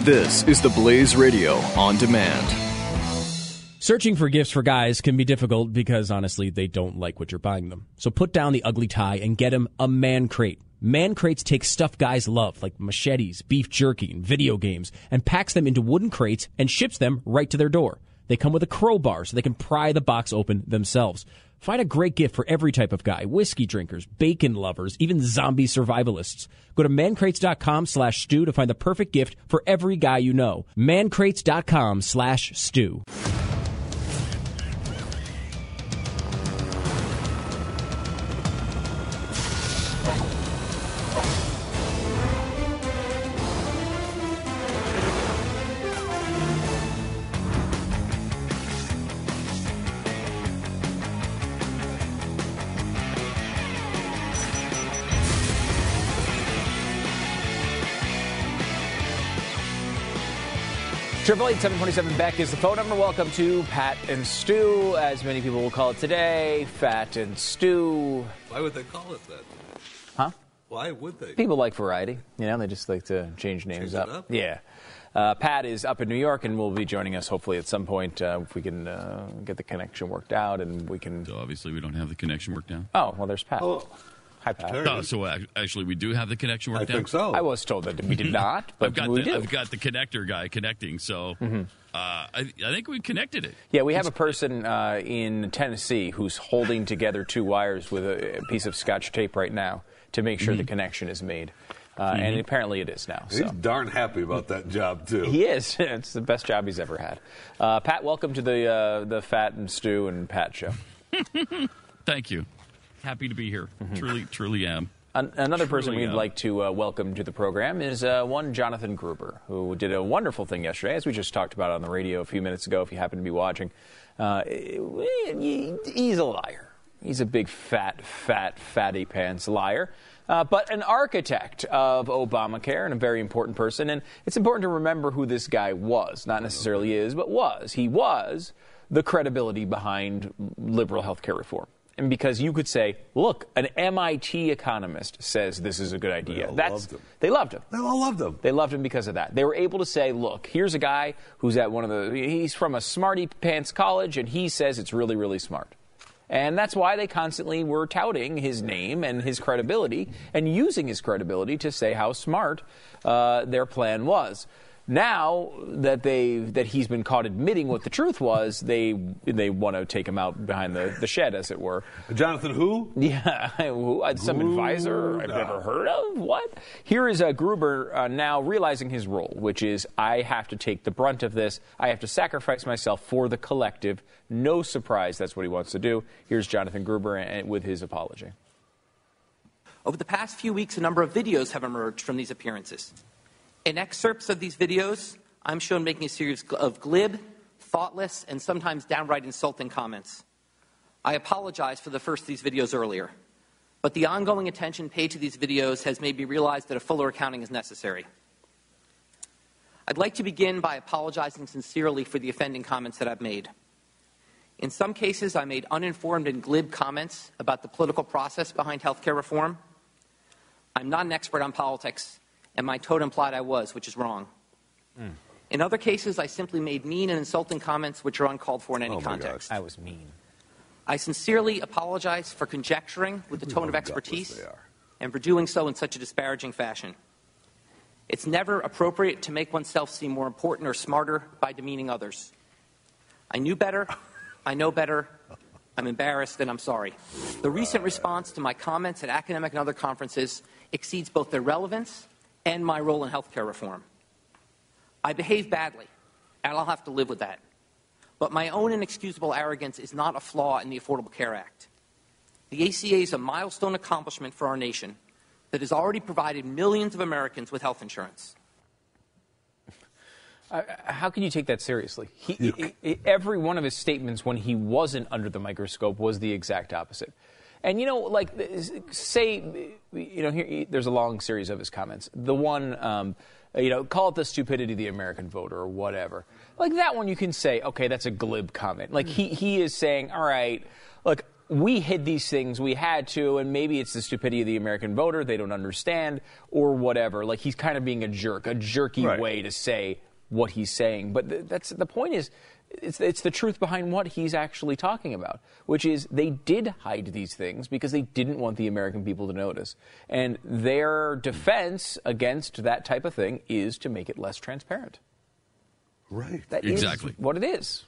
This is the Blaze Radio on demand. Searching for gifts for guys can be difficult because honestly, they don't like what you're buying them. So put down the ugly tie and get them a man crate. Man crates take stuff guys love, like machetes, beef jerky, and video games, and packs them into wooden crates and ships them right to their door. They come with a crowbar so they can pry the box open themselves. Find a great gift for every type of guy whiskey drinkers, bacon lovers, even zombie survivalists. Go to mancrates.com slash stew to find the perfect gift for every guy you know. Mancrates.com slash stew. Triple eight seven twenty seven Beck is the phone number. Welcome to Pat and Stu, as many people will call it today. Fat and Stew. Why would they call it that? Huh? Why would they? People like variety. You know, they just like to change names Change it up. up? Yeah. Uh, Pat is up in New York and will be joining us hopefully at some point uh, if we can uh, get the connection worked out and we can. So obviously we don't have the connection worked out. Oh, well, there's Pat. Oh, Hi, Pat. Terry. Oh, so ac- actually we do have the connection I worked out. think so. I was told that we did not, but I've got we the do. I've got the connector guy connecting. So uh, I, I think we connected it. Yeah, we have a person uh, in Tennessee who's holding together two wires with a a piece of scotch tape right now to make sure the connection is made. Uh, And apparently it is now. He's So. darn happy about that job too. He is. it's the best job he's ever had. Uh, Pat, welcome to the uh, the Fat and Stew and Pat show. Thank you. Happy to be here. Mm-hmm. Truly, truly am. An- another person we'd like to uh, welcome to the program is uh, one Jonathan Gruber, who did a wonderful thing yesterday, as we just talked about on the radio a few minutes ago. If you happen to be watching, uh, he's a liar. He's a big fat, fat, fatty pants liar. Uh, but an architect of Obamacare and a very important person. And it's important to remember who this guy was. Not necessarily is, but was. He was the credibility behind liberal health care reform. And because you could say, look, an MIT economist says this is a good idea. all That's loved him. they loved him. They all loved him. They loved him because of that. They were able to say, look, here's a guy who's at one of the he's from a smarty pants college and he says it's really really smart. And that's why they constantly were touting his name and his credibility and using his credibility to say how smart uh, their plan was. Now that they that he's been caught admitting what the truth was, they they want to take him out behind the, the shed, as it were. Jonathan, who? Yeah, who- uh, some advisor I've never heard of. What? Here is uh, Gruber uh, now realizing his role, which is I have to take the brunt of this. I have to sacrifice myself for the collective. No surprise, that's what he wants to do. Here's Jonathan Gruber with his apology. Over the past few weeks, a number of videos have emerged from these appearances. In excerpts of these videos, I'm shown making a series of glib, thoughtless, and sometimes downright insulting comments. I apologize for the first of these videos earlier, but the ongoing attention paid to these videos has made me realize that a fuller accounting is necessary. I'd like to begin by apologizing sincerely for the offending comments that I've made. In some cases, I made uninformed and glib comments about the political process behind healthcare reform. I'm not an expert on politics, and my tone implied I was, which is wrong. In other cases, I simply made mean and insulting comments which are uncalled for in any Oh my context. I was mean. I sincerely apologize for conjecturing with the tone of expertise and for doing so in such a disparaging fashion. It's never appropriate to make oneself seem more important or smarter by demeaning others. I knew better, I know better, I'm embarrassed, and I'm sorry. The recent response to my comments at academic and other conferences exceeds both their relevance and my role in healthcare reform. I behave badly, and I'll have to live with that. But my own inexcusable arrogance is not a flaw in the Affordable Care Act. The ACA is a milestone accomplishment for our nation that has already provided millions of Americans with health insurance. How can you take that seriously? He, he- he- every one of his statements when he wasn't under the microscope was the exact opposite. And you know, like, say, you know, here, there's a long series of his comments. The one, um, you know, call it the stupidity of the American voter or whatever. Like that one, you can say, okay, that's a glib comment. Like he he is saying, all right, look. we hid these things, we had to, and maybe it's the stupidity of the American voter, they don't understand, or whatever. Like he's kind of being a jerk, a jerky Right. way to say what he's saying. But th- that's the point is, it's, it's the truth behind what he's actually talking about, which is they did hide these things because they didn't want the American people to notice. And their defense against that type of thing is to make it less transparent. Right. That is Exactly. what it is.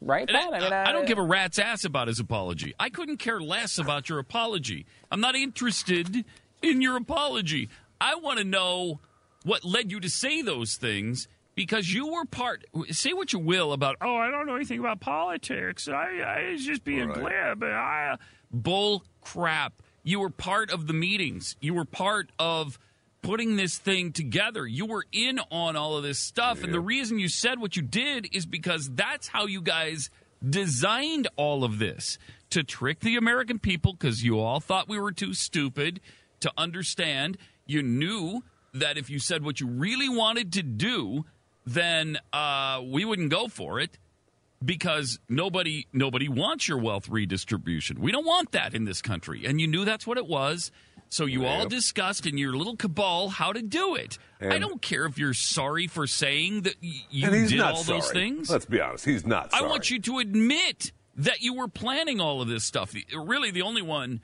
Right, And I, Pat? I- I don't give a rat's ass about his apology. I couldn't care less about your apology. I'm not interested in your apology. I want to know what led you to say those things because you were part. Say what you will about. Oh, I don't know anything about politics. I, I was just being Right. glib. I, bull crap. You were part of the meetings. You were part of putting this thing together. You were in on all of this stuff. And the reason you said what you did is because that's how you guys designed all of this to trick the American people because you all thought we were too stupid to understand. You knew that if you said what you really wanted to do, then uh, we wouldn't go for it because nobody nobody wants your wealth redistribution. We don't want that in this country, and you knew that's what it was. So you all discussed in your little cabal how to do it. I don't care if you're sorry for saying that you did all sorry. those things. Let's be honest. He's not I want you to admit that you were planning all of this stuff. Really, the only one,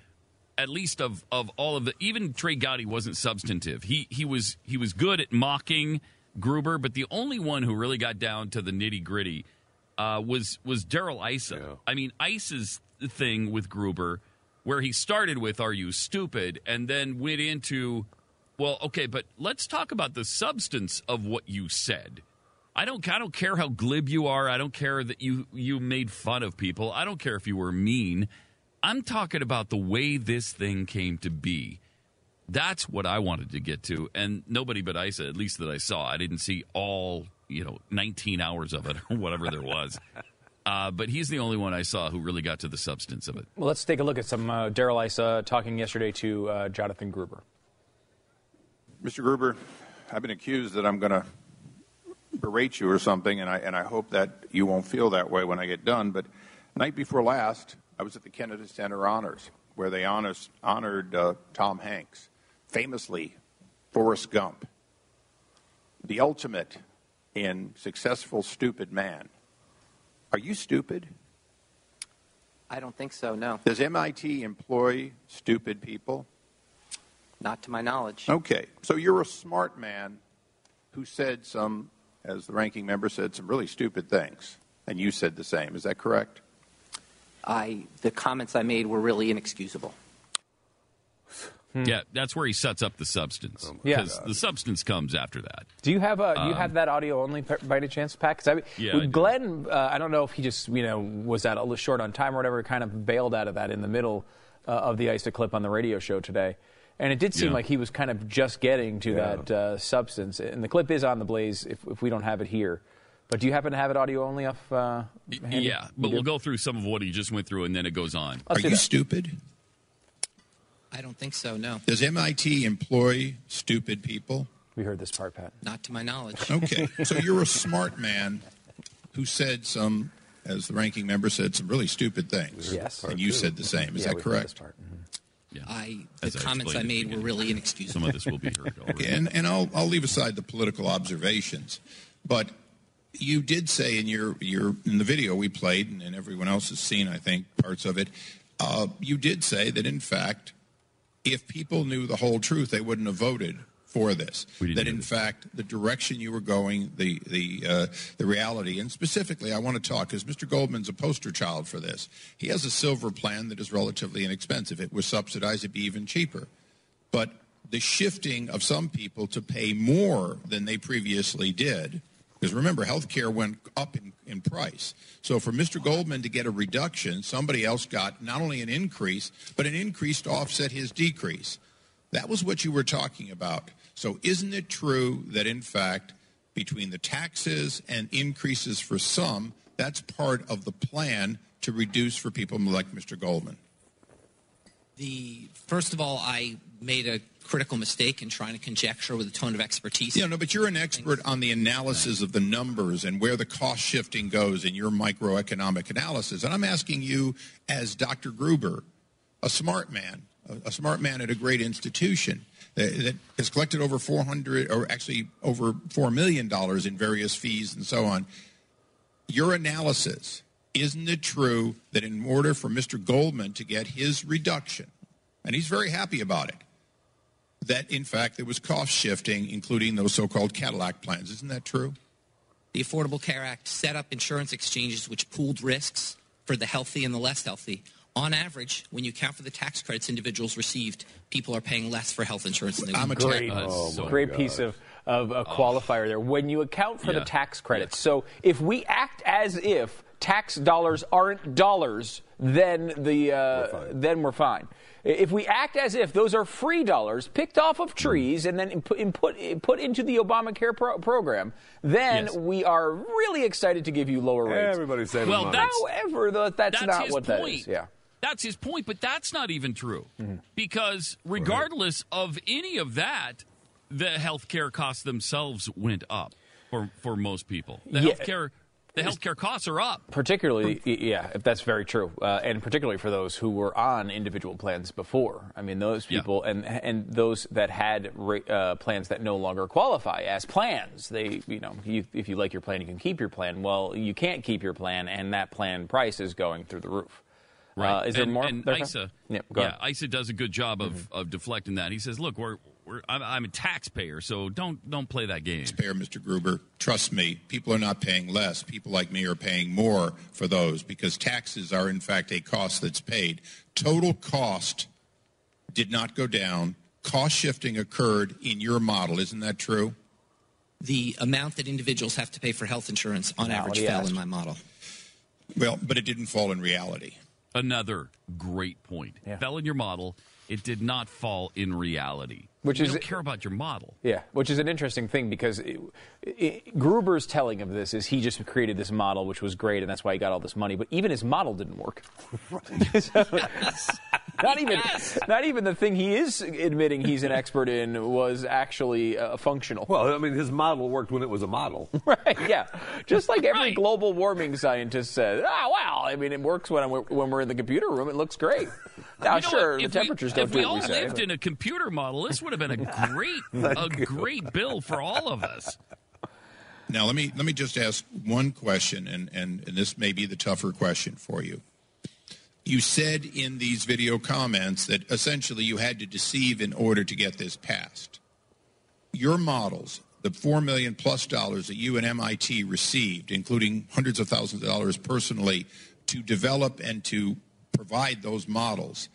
at least of, of all of the, even Trey Gowdy wasn't substantive. He he was he was good at mocking Gruber, but the only one who really got down to the nitty gritty uh, was was Darrell Issa. Yeah. I mean, Issa's thing with Gruber, where he started with "Are you stupid?" and then went into, well, okay, but let's talk about the substance of what you said. I don't I don't care how glib you are. I don't care that you you made fun of people. I don't care if you were mean. I'm talking about the way this thing came to be. That's what I wanted to get to, and nobody but Issa, at least that I saw. I didn't see all you know 19 hours of it or whatever there was. Uh, but he's the only one I saw who really got to the substance of it. Well, let's take a look at some uh, Darrell Issa talking yesterday to uh, Jonathan Gruber. Mr. Gruber, I've been accused that I'm going to berate you or something, and I, and I hope that you won't feel that way when I get done. But night before last, I was at the Kennedy Center Honors, where they honors, honored uh, Tom Hanks, famously Forrest Gump, the ultimate in successful stupid man. Are you stupid? I don't think so, no. Does MIT employ stupid people? Not to my knowledge. Okay, so you're a smart man who said some, as the ranking member said, some really stupid things, and you said the same. Is that correct? I, the comments I made were really inexcusable. Yeah, that's where he sets up the substance. Yeah. Because the substance comes after that. Do you have a, do you have that audio only by any chance, Pat? 'Cause I, Um, Yeah, I do. Glenn, uh, I don't know if he just you know was that a little short on time or whatever, kind of bailed out of that in the middle uh, of the Issa clip on the radio show today, and it did seem Yeah. like he was kind of just getting to that uh, substance. And the clip is on the Blaze if, if we don't have it here. But do you happen to have it audio only off? Uh. Yeah, but we'll go through some of what he just went through, and then it goes on. Let's Are you that. stupid? I don't think so, no. Does MIT employ stupid people? We heard this part, Pat. Not to my knowledge. Okay, so you're a smart man who said some, as the ranking member said, some really stupid things. Yes. And you said the same. Is Yeah, that correct? heard this part? part. Mhm. Yeah. I the I comments I explained made were beginning. really Some of this will be heard already. Okay, and, and I'll, I'll leave aside the political observations, but you did say in your, your in the video we played, and, and everyone else has seen, I think, parts of it. Uh, you did say that in fact, if people knew the whole truth, they wouldn't have voted for this. That in fact, the direction you were going, the the uh, the reality, and specifically, I want to talk because Mr. Goldman's a poster child for this. He has a silver plan that is relatively inexpensive. It was subsidized, it'd be even cheaper but the shifting of some people to pay more than they previously did. Because remember, healthcare went up in, in price. So for Mr. Goldman to get a reduction, somebody else got not only an increase, but an increase to offset his decrease. That was what you were talking about. So isn't it true that, in fact, between the taxes and increases for some, that's part of the plan to reduce for people like Mr. Goldman? The first of all, I made a critical mistake in trying to conjecture with a tone of expertise. Yeah, no, but you're an expert on the analysis of the numbers and where the cost shifting goes in your microeconomic analysis. And I'm asking you, as Dr. Gruber, a smart man, a, a smart man at a great institution that, that has collected over 400, or actually over $4 million in various fees and so on. Your analysis, isn't it true that in order for Mr. Goldman to get his reduction, and he's very happy about it, that in fact there was cost shifting, including those so-called Cadillac plans. Isn't that true? The Affordable Care Act set up insurance exchanges which pooled risks for the healthy and the less healthy. On average, when you count for the tax credits individuals received, people are paying less for health insurance than they I'm a would. Great, Oh, my great piece of, of a qualifier there. When you account for Yeah. the tax credits, so if we act as if tax dollars aren't dollars, then the uh, fine. then we're fine. If we act as if those are free dollars picked off of trees and then input, input, put into the Obamacare pro- program, then Yes. we are really excited to give you lower rates. Everybody's saving Well, money. that's- However, that's, That's not his what point. that is. Yeah. That's his point, but that's not even true. Mm-hmm. Because regardless of any of that, the health care costs themselves went up for, for most people. The Yeah. healthcare the healthcare costs are up. Particularly, yeah, if that's very true, uh, and particularly for those who were on individual plans before. I mean, those Yeah. people and and those that had uh, plans that no longer qualify as plans. They, you know, you, if you like your plan, you can keep your plan. Well, you can't keep your plan, and that plan price is going through the roof. Uh, is there more? And there? Issa, Yeah, yeah. Mm-hmm. Issa does a good job of, of deflecting that. He says, "Look, we're, we're I'm, I'm a taxpayer, so don't don't play that game." Taxpayer, Mr. Gruber, trust me, people are not paying less. People like me are paying more for those because taxes are, in fact, a cost that's paid. Total cost did not go down. Cost shifting occurred in your model. Isn't that true? The amount that individuals have to pay for health insurance on average fell asked. in my model. Well, but it didn't fall in reality. Another great point. Yeah. Fell in your model. It did not fall in reality. Which we is- don't care about your model. Yeah, which is an interesting thing because it, it, Gruber's telling of this is he just created this model, which was great, and that's why he got all this money. But even his model didn't work. So, not even, not even the thing he is admitting he's an expert in was actually uh, functional. Well, I mean, his model worked when it was a model. Right? Yeah, just like every Right. global warming scientist says. Ah, well, I mean, it works when, I'm, when we're in the computer room. It looks great. Now, You know sure, what? the If we- temperatures don't if do we what all we say. lived but- in a computer model, this would have been a great, a great bill for all of us. Now, let me let me just ask one question, and, and, and this may be the tougher question for you. You said in these video comments that essentially you had to deceive in order to get this passed. Your models, the four million plus dollars that you and MIT received, including hundreds of thousands of dollars personally, to develop and to provide those models,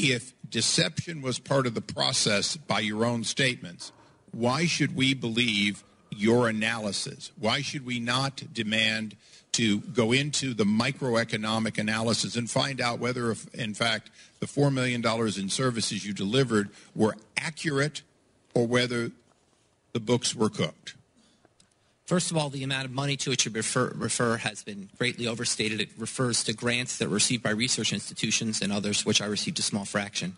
if deception was part of the process by your own statements, why should we believe your analysis? Why should we not demand to go into the microeconomic analysis and find out whether, if, in fact, the $4 million in services you delivered were accurate or whether the books were cooked? First of all, the amount of money to which you refer, refer has been greatly overstated. It refers to grants that were received by research institutions and others, which I received a small fraction.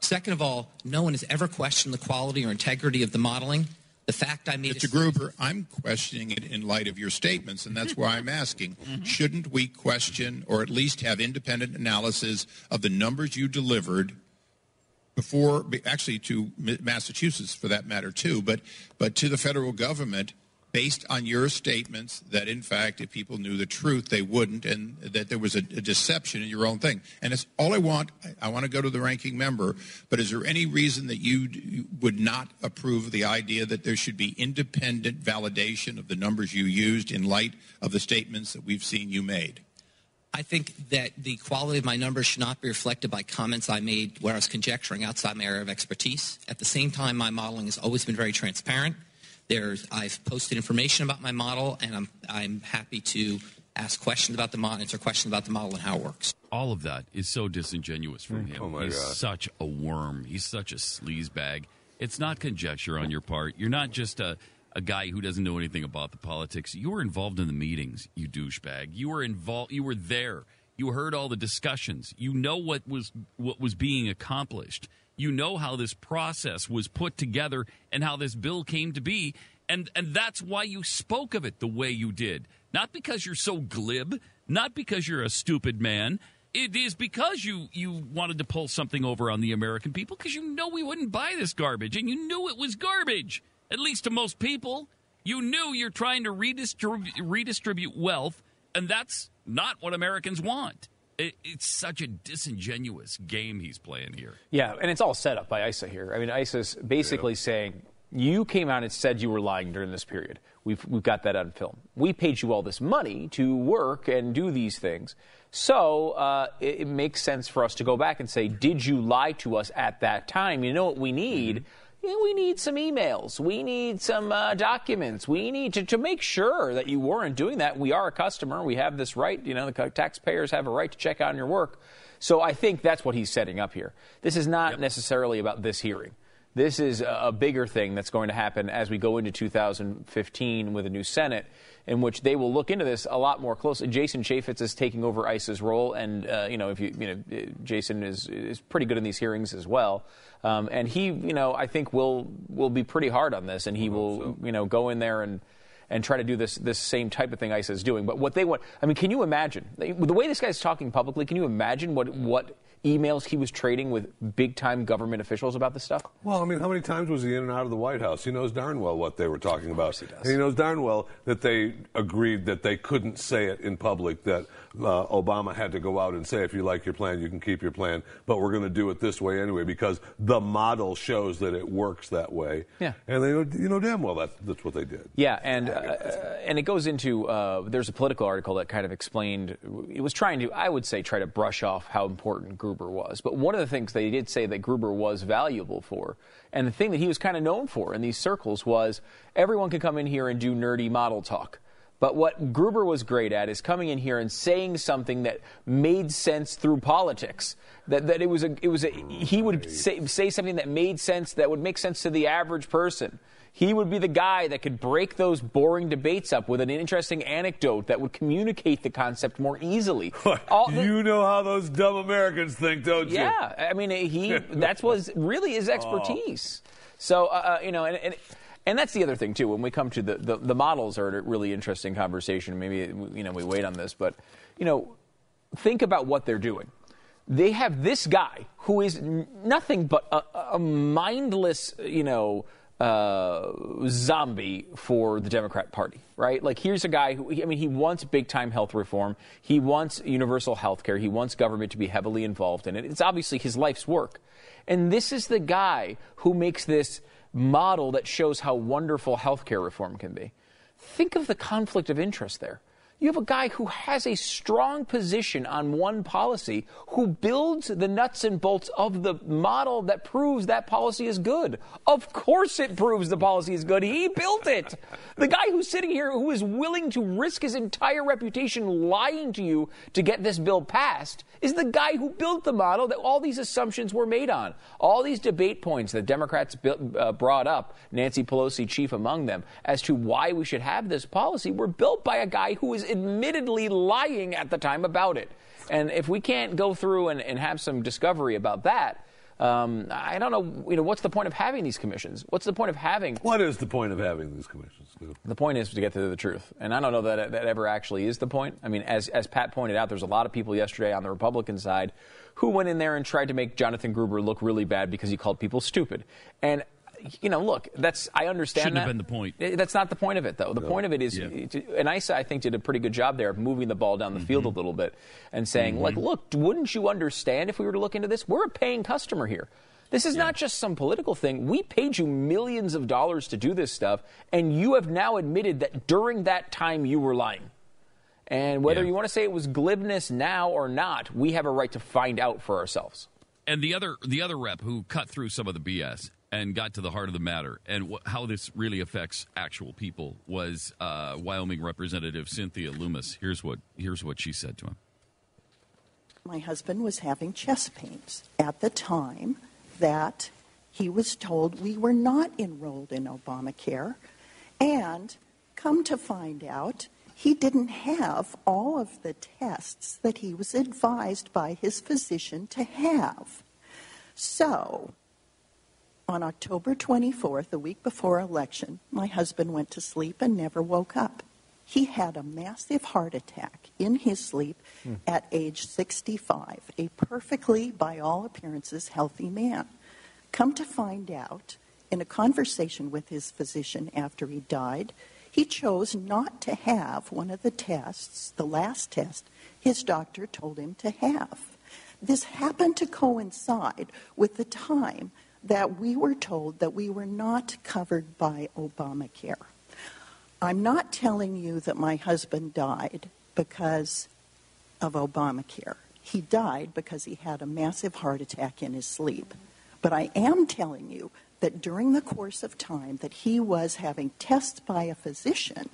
Second of all, no one has ever questioned the quality or integrity of the modeling. The fact I made Mr. a- Gruber, I'm questioning it in light of your statements, and that's why I'm asking. Mm-hmm. Shouldn't we question or at least have independent analysis of the numbers you delivered before, actually to Massachusetts for that matter too, but, but to the federal government based on your statements that in fact if people knew the truth they wouldn't and that there was a, a deception in your own thing and it's all i want I, I want to go to the ranking member but is there any reason that you, would not approve the idea that there should be independent validation of the numbers you used in light of the statements that we've seen you made I think that the quality of my numbers should not be reflected by comments I made where I was conjecturing outside my area of expertise. At the same time, my modeling has always been very transparent. There's, I've posted information about my model, and I'm, I'm happy to ask questions about the model, answer questions about the model and how it works. All of that is so disingenuous from mm. him. Oh, my He's God. such a worm. He's such a sleazebag. It's not conjecture on your part. You're not just a, a guy who doesn't know anything about the politics. You were involved in the meetings, you douchebag. You were involved. You were there. You heard all the discussions. You know what was what was being accomplished. You know how this process was put together and how this bill came to be. And and that's why you spoke of it the way you did. Not because you're so glib, not because you're a stupid man. It is because you you wanted to pull something over on the American people because you know we wouldn't buy this garbage and you knew it was garbage. At least to most people, you knew you're trying to redistribute redistribute wealth and that's not what Americans want. It, it's such a disingenuous game he's playing here. Yeah, and it's all set up by Issa here. I mean, Issa's basically yeah. saying you came out and said you were lying during this period. We've, we've got that on film. We paid you all this money to work and do these things. So uh, it, it, makes sense for us to go back and say, did you lie to us at that time? You know what we need? Mm-hmm we need some emails. We need some uh, documents. We need to, to make sure that you weren't doing that. We are a customer. We have this right. You know, the taxpayers have a right to check on your work. So I think that's what he's setting up here. This is not yep. necessarily about this hearing. This is a bigger thing that's going to happen as we go into 2015 with a new Senate, in which they will look into this a lot more closely. Jason Chaffetz is taking over Issa's role, and uh, you know, if you you know, Jason is is pretty good in these hearings as well. Um, and he, you know, I think will will be pretty hard on this, and he will, so. you know, go in there and and try to do this this same type of thing Issa is doing. But what they want, I mean, can you imagine the way this guy's talking publicly? Can you imagine what what emails he was trading with big time government officials about this stuff? Well, I mean, how many times was he in and out of the White House? He knows darn well what they were talking about. He and he knows darn well that they agreed that they couldn't say it in public, that uh, Obama had to go out and say, if you like your plan, you can keep your plan, but we're going to do it this way anyway because the model shows that it works that way. Yeah. And they, you know damn well that, that's what they did. Yeah, and, uh, and it goes into, uh, there's a Politico article that kind of explained, it was trying to, I would say, try to brush off how important Gruber was. But one of the things they did say that Gruber was valuable for, and the thing that he was kind of known for in these circles was everyone could come in here and do nerdy model talk. But what Gruber was great at is coming in here and saying something that made sense through politics. That, that it was a, it was a, he would say, say something that made sense, that would make sense to the average person. He would be the guy that could break those boring debates up with an interesting anecdote that would communicate the concept more easily. The, you know how those dumb Americans think, don't yeah, you? Yeah, I mean, he that's was really his expertise. Oh. So, uh, uh, you know, and, and and that's the other thing too. When we come to the, the, the models are a really interesting conversation. Maybe you know we wait on this, but you know, think about what they're doing. They have this guy who is nothing but a, a mindless, you know, uh, zombie for the Democrat Party, right? Like, here's a guy who, I mean, he wants big time health reform. He wants universal health care. He wants government to be heavily involved in it. It's obviously his life's work. And this is the guy who makes this model that shows how wonderful health care reform can be. Think of the conflict of interest there. You have a guy who has a strong position on one policy who builds the nuts and bolts of the model that proves that policy is good. Of course it proves the policy is good. He built it. The guy who's sitting here who is willing to risk his entire reputation lying to you to get this bill passed is the guy who built the model that all these assumptions were made on. All these debate points that Democrats built, uh, brought up, Nancy Pelosi chief among them, as to why we should have this policy were built by a guy who is admittedly lying at the time about it. And if we can't go through and, and have some discovery about that, um, I don't know. You know, what's the point of having these commissions? What's the point of having? What is the point of having these commissions? The point is to get to the truth, and I don't know that that ever actually is the point. I mean, as as Pat pointed out, there's a lot of people yesterday on the Republican side who went in there and tried to make Jonathan Gruber look really bad because he called people stupid, and you know, look, that's I understand. Shouldn't that. have been the point. That's not the point of it, though. The no. point of it is, yeah. and Issa, I think, did a pretty good job there of moving the ball down the mm-hmm. field a little bit and saying, mm-hmm. like, look, wouldn't you understand if we were to look into this? We're a paying customer here. This is yeah. not just some political thing. We paid you millions of dollars to do this stuff, and you have now admitted that during that time you were lying. And whether yeah. you want to say it was glibness now or not, we have a right to find out for ourselves. And the other the other rep who cut through some of the BS and got to the heart of the matter and wh- how this really affects actual people was uh, Wyoming Representative Cynthia Lummis. Here's what here's what she said to him. My husband was having chest pains at the time that he was told we were not enrolled in Obamacare. And come to find out, he didn't have all of the tests that he was advised by his physician to have. So, on October 24th, a week before election, my husband went to sleep and never woke up. He had a massive heart attack in his sleep mm. at age 65, a perfectly, by all appearances, healthy man. Come to find out, in a conversation with his physician after he died, he chose not to have one of the tests, the last test, his doctor told him to have. This happened to coincide with the time that we were told that we were not covered by Obamacare. I'm not telling you that my husband died because of Obamacare. He died because he had a massive heart attack in his sleep. But I am telling you that during the course of time that he was having tests by a physician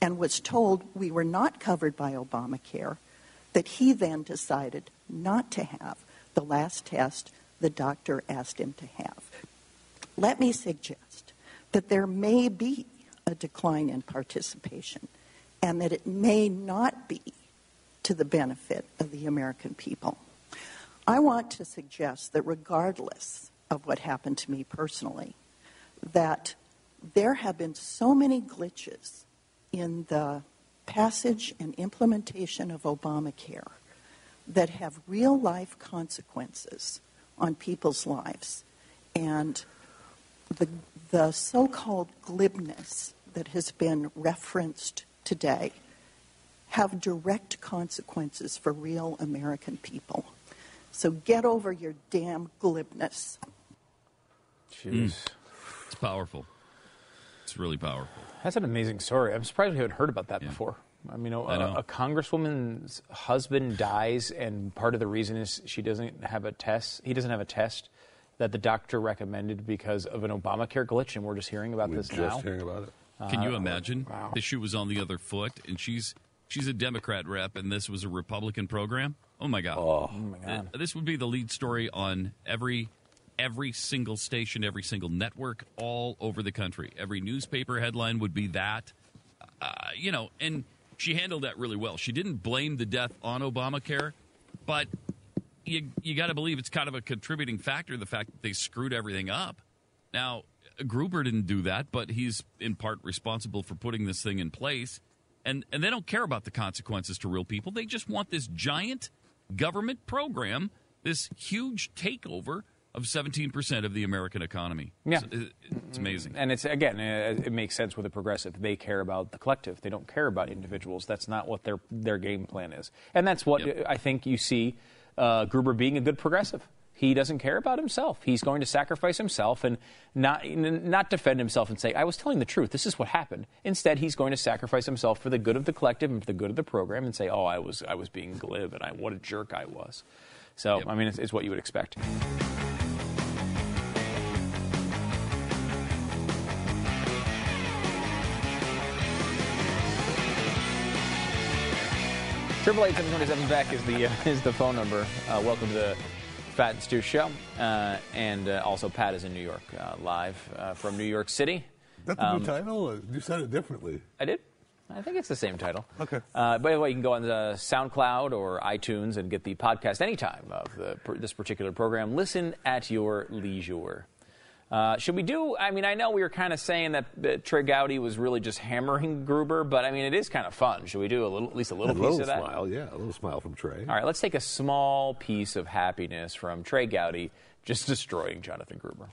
and was told we were not covered by Obamacare, that he then decided not to have the last test the doctor asked him to have. Let me suggest that there may be a decline in participation and that it may not be to the benefit of the American people. I want to suggest that regardless of what happened to me personally, that there have been so many glitches in the passage and implementation of Obamacare that have real life consequences on people's lives. And the, the so called glibness that has been referenced today have direct consequences for real American people. So get over your damn glibness. Jeez. Mm. It's powerful. It's really powerful. That's an amazing story. I'm surprised we haven't heard about that yeah. before. I mean, a, a, congresswoman's husband dies, and part of the reason is she doesn't have a test. He doesn't have a test that the doctor recommended because of an Obamacare glitch, and we're just hearing about we're this just now. Just hearing about it. Can you uh, imagine? Wow. The shoe was on the other foot, and she's she's a Democrat rep, and this was a Republican program. Oh my God! Oh, oh my God! Uh, this would be the lead story on every every single station, every single network, all over the country. Every newspaper headline would be that. Uh, you know, and she handled that really well. She didn't blame the death on Obamacare, but you you got to believe it's kind of a contributing factor the fact that they screwed everything up. Now, Gruber didn't do that, but he's in part responsible for putting this thing in place. And and they don't care about the consequences to real people. They just want this giant government program, this huge takeover of 17% of the American economy. Yeah. It's, it's, amazing. And it's, again, uh, it makes sense with a progressive. They care about the collective. They don't care about individuals. That's not what their, their game plan is. And that's what yep. I think you see uh, Gruber being a good progressive. He doesn't care about himself. He's going to sacrifice himself and not, not defend himself and say, I was telling the truth. This is what happened. Instead, he's going to sacrifice himself for the good of the collective and for the good of the program and say, oh, I was, I was being glib and I, what a jerk I was. So, yep. I mean, it's, it's what you would expect. Triple eight seven twenty seven Beck is the uh, is the phone number. Uh, welcome to the Fat and Stu show, uh, and uh, also Pat is in New York uh, live uh, from New York City. Is that the um, new title? You said it differently. I did. I think it's the same title. Okay. by the way, you can go on the SoundCloud or iTunes and get the podcast anytime of the, this particular program. Listen at your leisure. Uh, should we do? I mean, I know we were kind of saying that, that Trey Gowdy was really just hammering Gruber, but I mean, it is kind of fun. Should we do a little, at least a little a piece little of that? smile, yeah, a little smile from Trey. All right, let's take a small piece of happiness from Trey Gowdy just destroying Jonathan Gruber.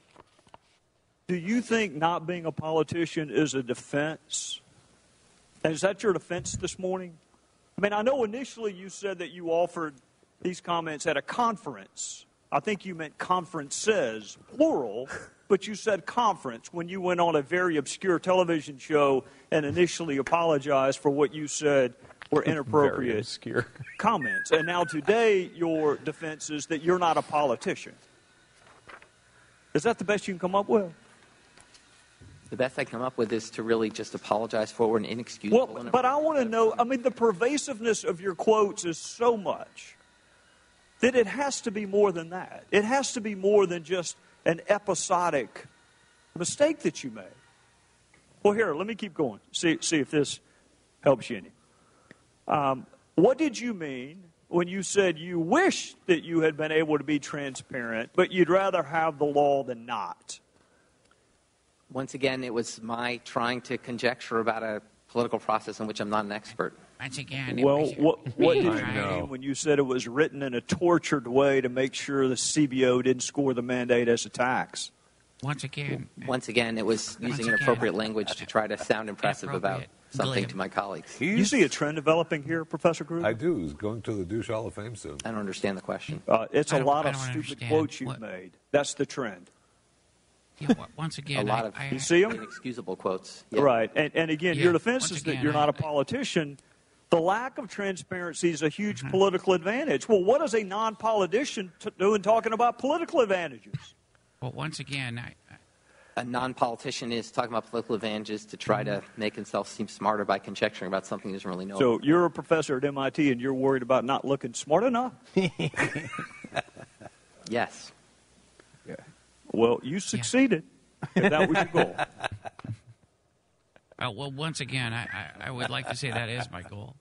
Do you think not being a politician is a defense? Is that your defense this morning? I mean, I know initially you said that you offered these comments at a conference. I think you meant conferences, plural but you said conference when you went on a very obscure television show and initially apologized for what you said were inappropriate comments. And now today, your defense is that you're not a politician. Is that the best you can come up with? The best I can come up with is to really just apologize for an inexcusable. Well, but I want to know. I mean, the pervasiveness of your quotes is so much that it has to be more than that. It has to be more than just an episodic mistake that you made. Well, here, let me keep going. See, see if this helps you any. Um, what did you mean when you said you wish that you had been able to be transparent, but you'd rather have the law than not? Once again, it was my trying to conjecture about a political process in which I'm not an expert. Once again, Well, what, what did you mean when you said it was written in a tortured way to make sure the CBO didn't score the mandate as a tax? once again, Once again, it was using again, inappropriate language to try to sound impressive about something Glib. to my colleagues. You see a trend developing here, Professor Gruber? I do. He's going to the Douche Hall of Fame soon. I don't understand the question. Uh, it's a lot of stupid understand. quotes you've What- made. That's the trend. yeah, w- once A lot I, of I, You see them? inexcusable quotes. Yeah. Right. And, and again, Yeah, your defense once is that you're not a politician. The lack of transparency is a huge Mm-hmm. political advantage. Well, what does a non politician t- do in talking about political advantages? well, once again, I, I- A non politician is talking about political advantages to try to make himself seem smarter by conjecturing about something he doesn't really know. So you're a professor at MIT and you're worried about not looking smart enough? yes. Yeah. Well, you succeeded if that was your goal. Uh, well, once again, I, I, I would like to say that is my goal.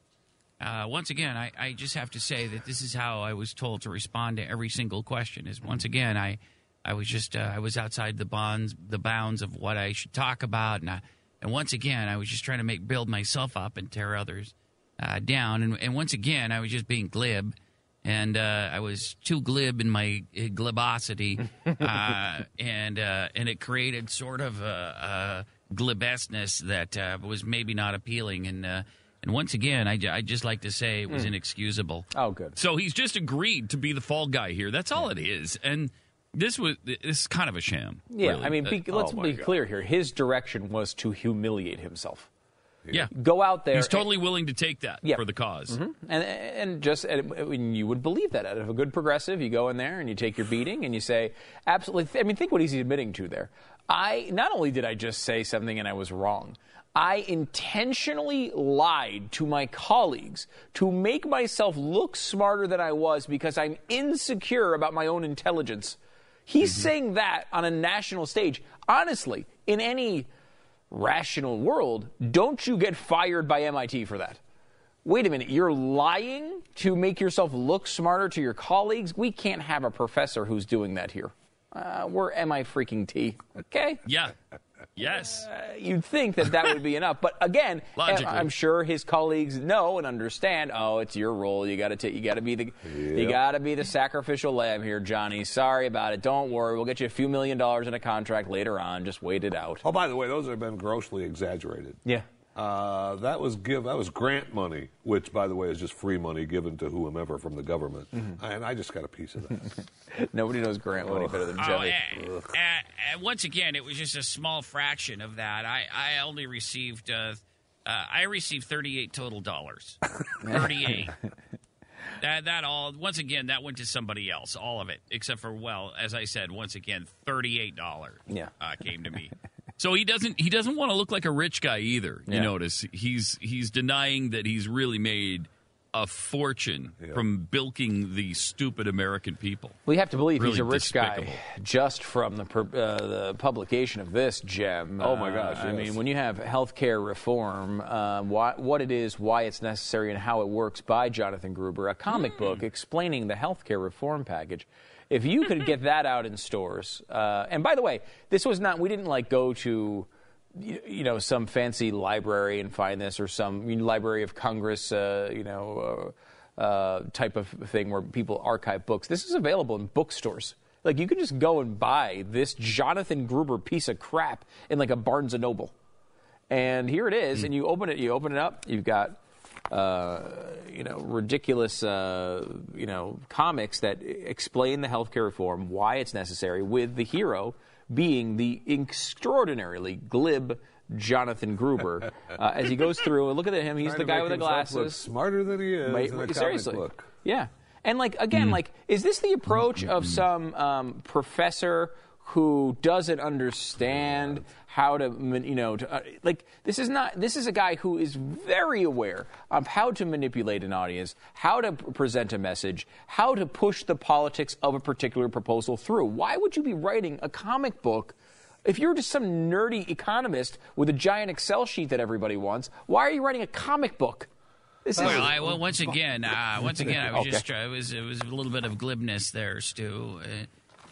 Uh, once again, I, I just have to say that this is how I was told to respond to every single question. Is once again, I, I was just uh, I was outside the bonds, the bounds of what I should talk about, and I, and once again, I was just trying to make build myself up and tear others uh, down. And, and once again, I was just being glib, and uh, I was too glib in my uh, glibosity, uh, and uh, and it created sort of a, a glibesness that uh, was maybe not appealing. And uh, and once again, I I just like to say it was Hmm. inexcusable. Oh, good. So he's just agreed to be the fall guy here. That's all it is. And this was this is kind of a sham. Yeah, really. I mean, be, Uh, let's oh be God. clear here. His direction was to humiliate himself. Yeah, Go out there. he's totally willing to take that Yeah. for the because and and just and and you would believe that out of a good progressive, you go in there and you take your beating and you say absolutely. I mean, think what he's admitting to there. I not only did I just say something and I was wrong. I intentionally lied to my colleagues to make myself look smarter than I was because I'm insecure about my own intelligence. He's mm-hmm. saying that on a national stage. Honestly, in any rational world, don't you get fired by MIT for that? Wait a minute, you're lying to make yourself look smarter to your colleagues? We can't have a professor who's doing that here. Uh, we're MI freaking T, okay? yeah, yes. You'd think that that would be enough, but again, Logically. I'm sure his colleagues know and understand. Oh, it's your role. You got to take. You got to be the. You got to be the sacrificial lamb here, Johnny. Sorry about it. Don't worry. We'll get you a few million dollars in a contract later on. Just wait it out. Oh, by the way, those have been grossly exaggerated. Yeah. Uh, that was give that was grant money, which, by the way, is just free money given to whomever from the government, Mm-hmm. and I just got a piece of that. Nobody knows grant money better than Oh, Johnny. uh, uh, uh, once again, it was just a small fraction of that. I, I only received uh, uh, I received thirty eight total dollars. Thirty eight. that that all once again that went to somebody else. All of it except for well, as I said, once again thirty eight dollars. Yeah. uh, came to me. So he doesn't he doesn't want to look like a rich guy either. You Yeah. notice he's he's denying that he's really made a fortune from bilking the stupid American people. We have to believe he's a rich guy just from the, uh, the publication of this gem. Oh, my Uh, gosh, I mean, when you have healthcare reform, uh, why, what it is, why it's necessary, and how it works by Jonathan Gruber, a comic book explaining the healthcare reform package. If you could get that out in stores, uh, and by the way, this was not, we didn't like go to you you know some fancy library and find this or some you know, Library of Congress uh, you know uh, uh, type of thing where people archive books. This is available in bookstores. Like you can just go and buy this Jonathan Gruber piece of crap in like a Barnes and Noble, and here it is. And you open it, you open it up, you've got uh, you know ridiculous uh, you know comics that explain the healthcare reform, why it's necessary, with the hero being the extraordinarily glib Jonathan Gruber uh, as he goes through. And look at him; he's the guy with the glasses. smarter than he is Wait, in a wait, comic seriously. book. Yeah. And like again, like is this the approach of some um, professor who doesn't understand how to, you know, to, uh, like this is not. This is a guy who is very aware of how to manipulate an audience, how to p- present a message, how to push the politics of a particular proposal through. Why would you be writing a comic book? If you're just some nerdy economist with a giant Excel sheet that everybody wants, why are you writing a comic book? This well, is- I, well, once again, uh, once again, I was Okay. just try- it was it was a little bit of glibness there, Stu, uh,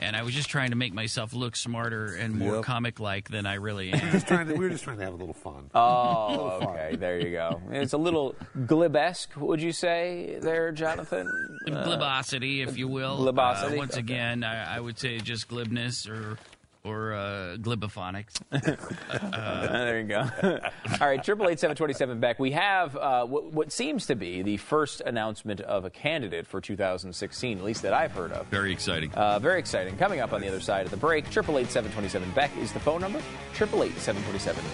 and I was just trying to make myself look smarter and more Yep. comic-like than I really am. Just trying to, we were just trying to have a little fun. Oh, okay. There you go. It's a little glibesque, would you say, there, Jonathan? Uh, glibosity, if you will. glibosity? Uh, once Okay. again, I, I would say just glibness or or uh, glibophonics. Uh, uh, there you go. All right, triple eight seven twenty seven Beck. We have uh, what, what, seems to be the first announcement of a candidate for 2016, at least that I've heard of. Very exciting. Uh, very exciting. Coming up on the other side of the break, triple eight seven twenty seven Beck is the phone number. Triple eight seven twenty seven.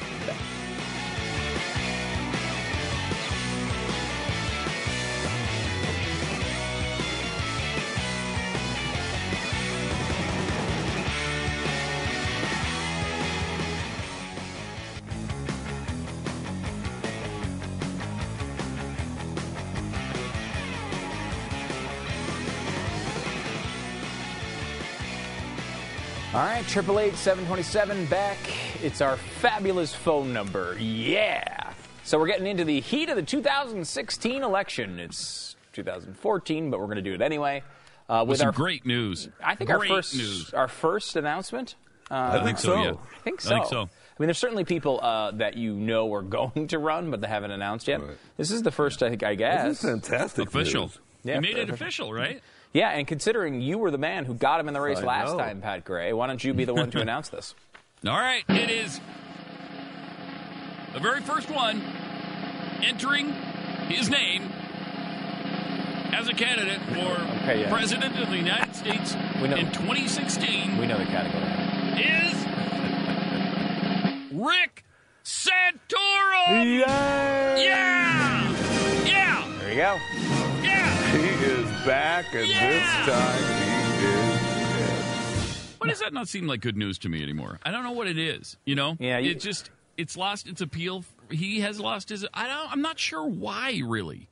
888 727 Beck. It's our fabulous phone number. Yeah. So we're getting into the heat of the 2016 election. It's 2014, but we're going to do it anyway. Uh, with, our great news. I think great our first news. our first announcement. Uh, I think so. Yeah. I think so. I think so. I mean, there's certainly people uh, that you know are going to run, but they haven't announced yet. Right. This is the first, I think, I guess. This is fantastic. Official. News. Yeah, you made it official, right? Yeah, and considering you were the man who got him in the race I last know. time, Pat Gray, why don't you be the one to announce this? All right, it is the very first one entering his name as a candidate for Okay, yeah. president of the United States in 2016 We know the category. is Rick Santorum. Yeah! Yeah! There you go. Yeah! Back, and Yeah! this time he is. Why does that not seem like good news to me anymore? I don't know what it is. You know, Yeah, you- it just it's lost its appeal. He has lost his. I don't. I'm not sure why really.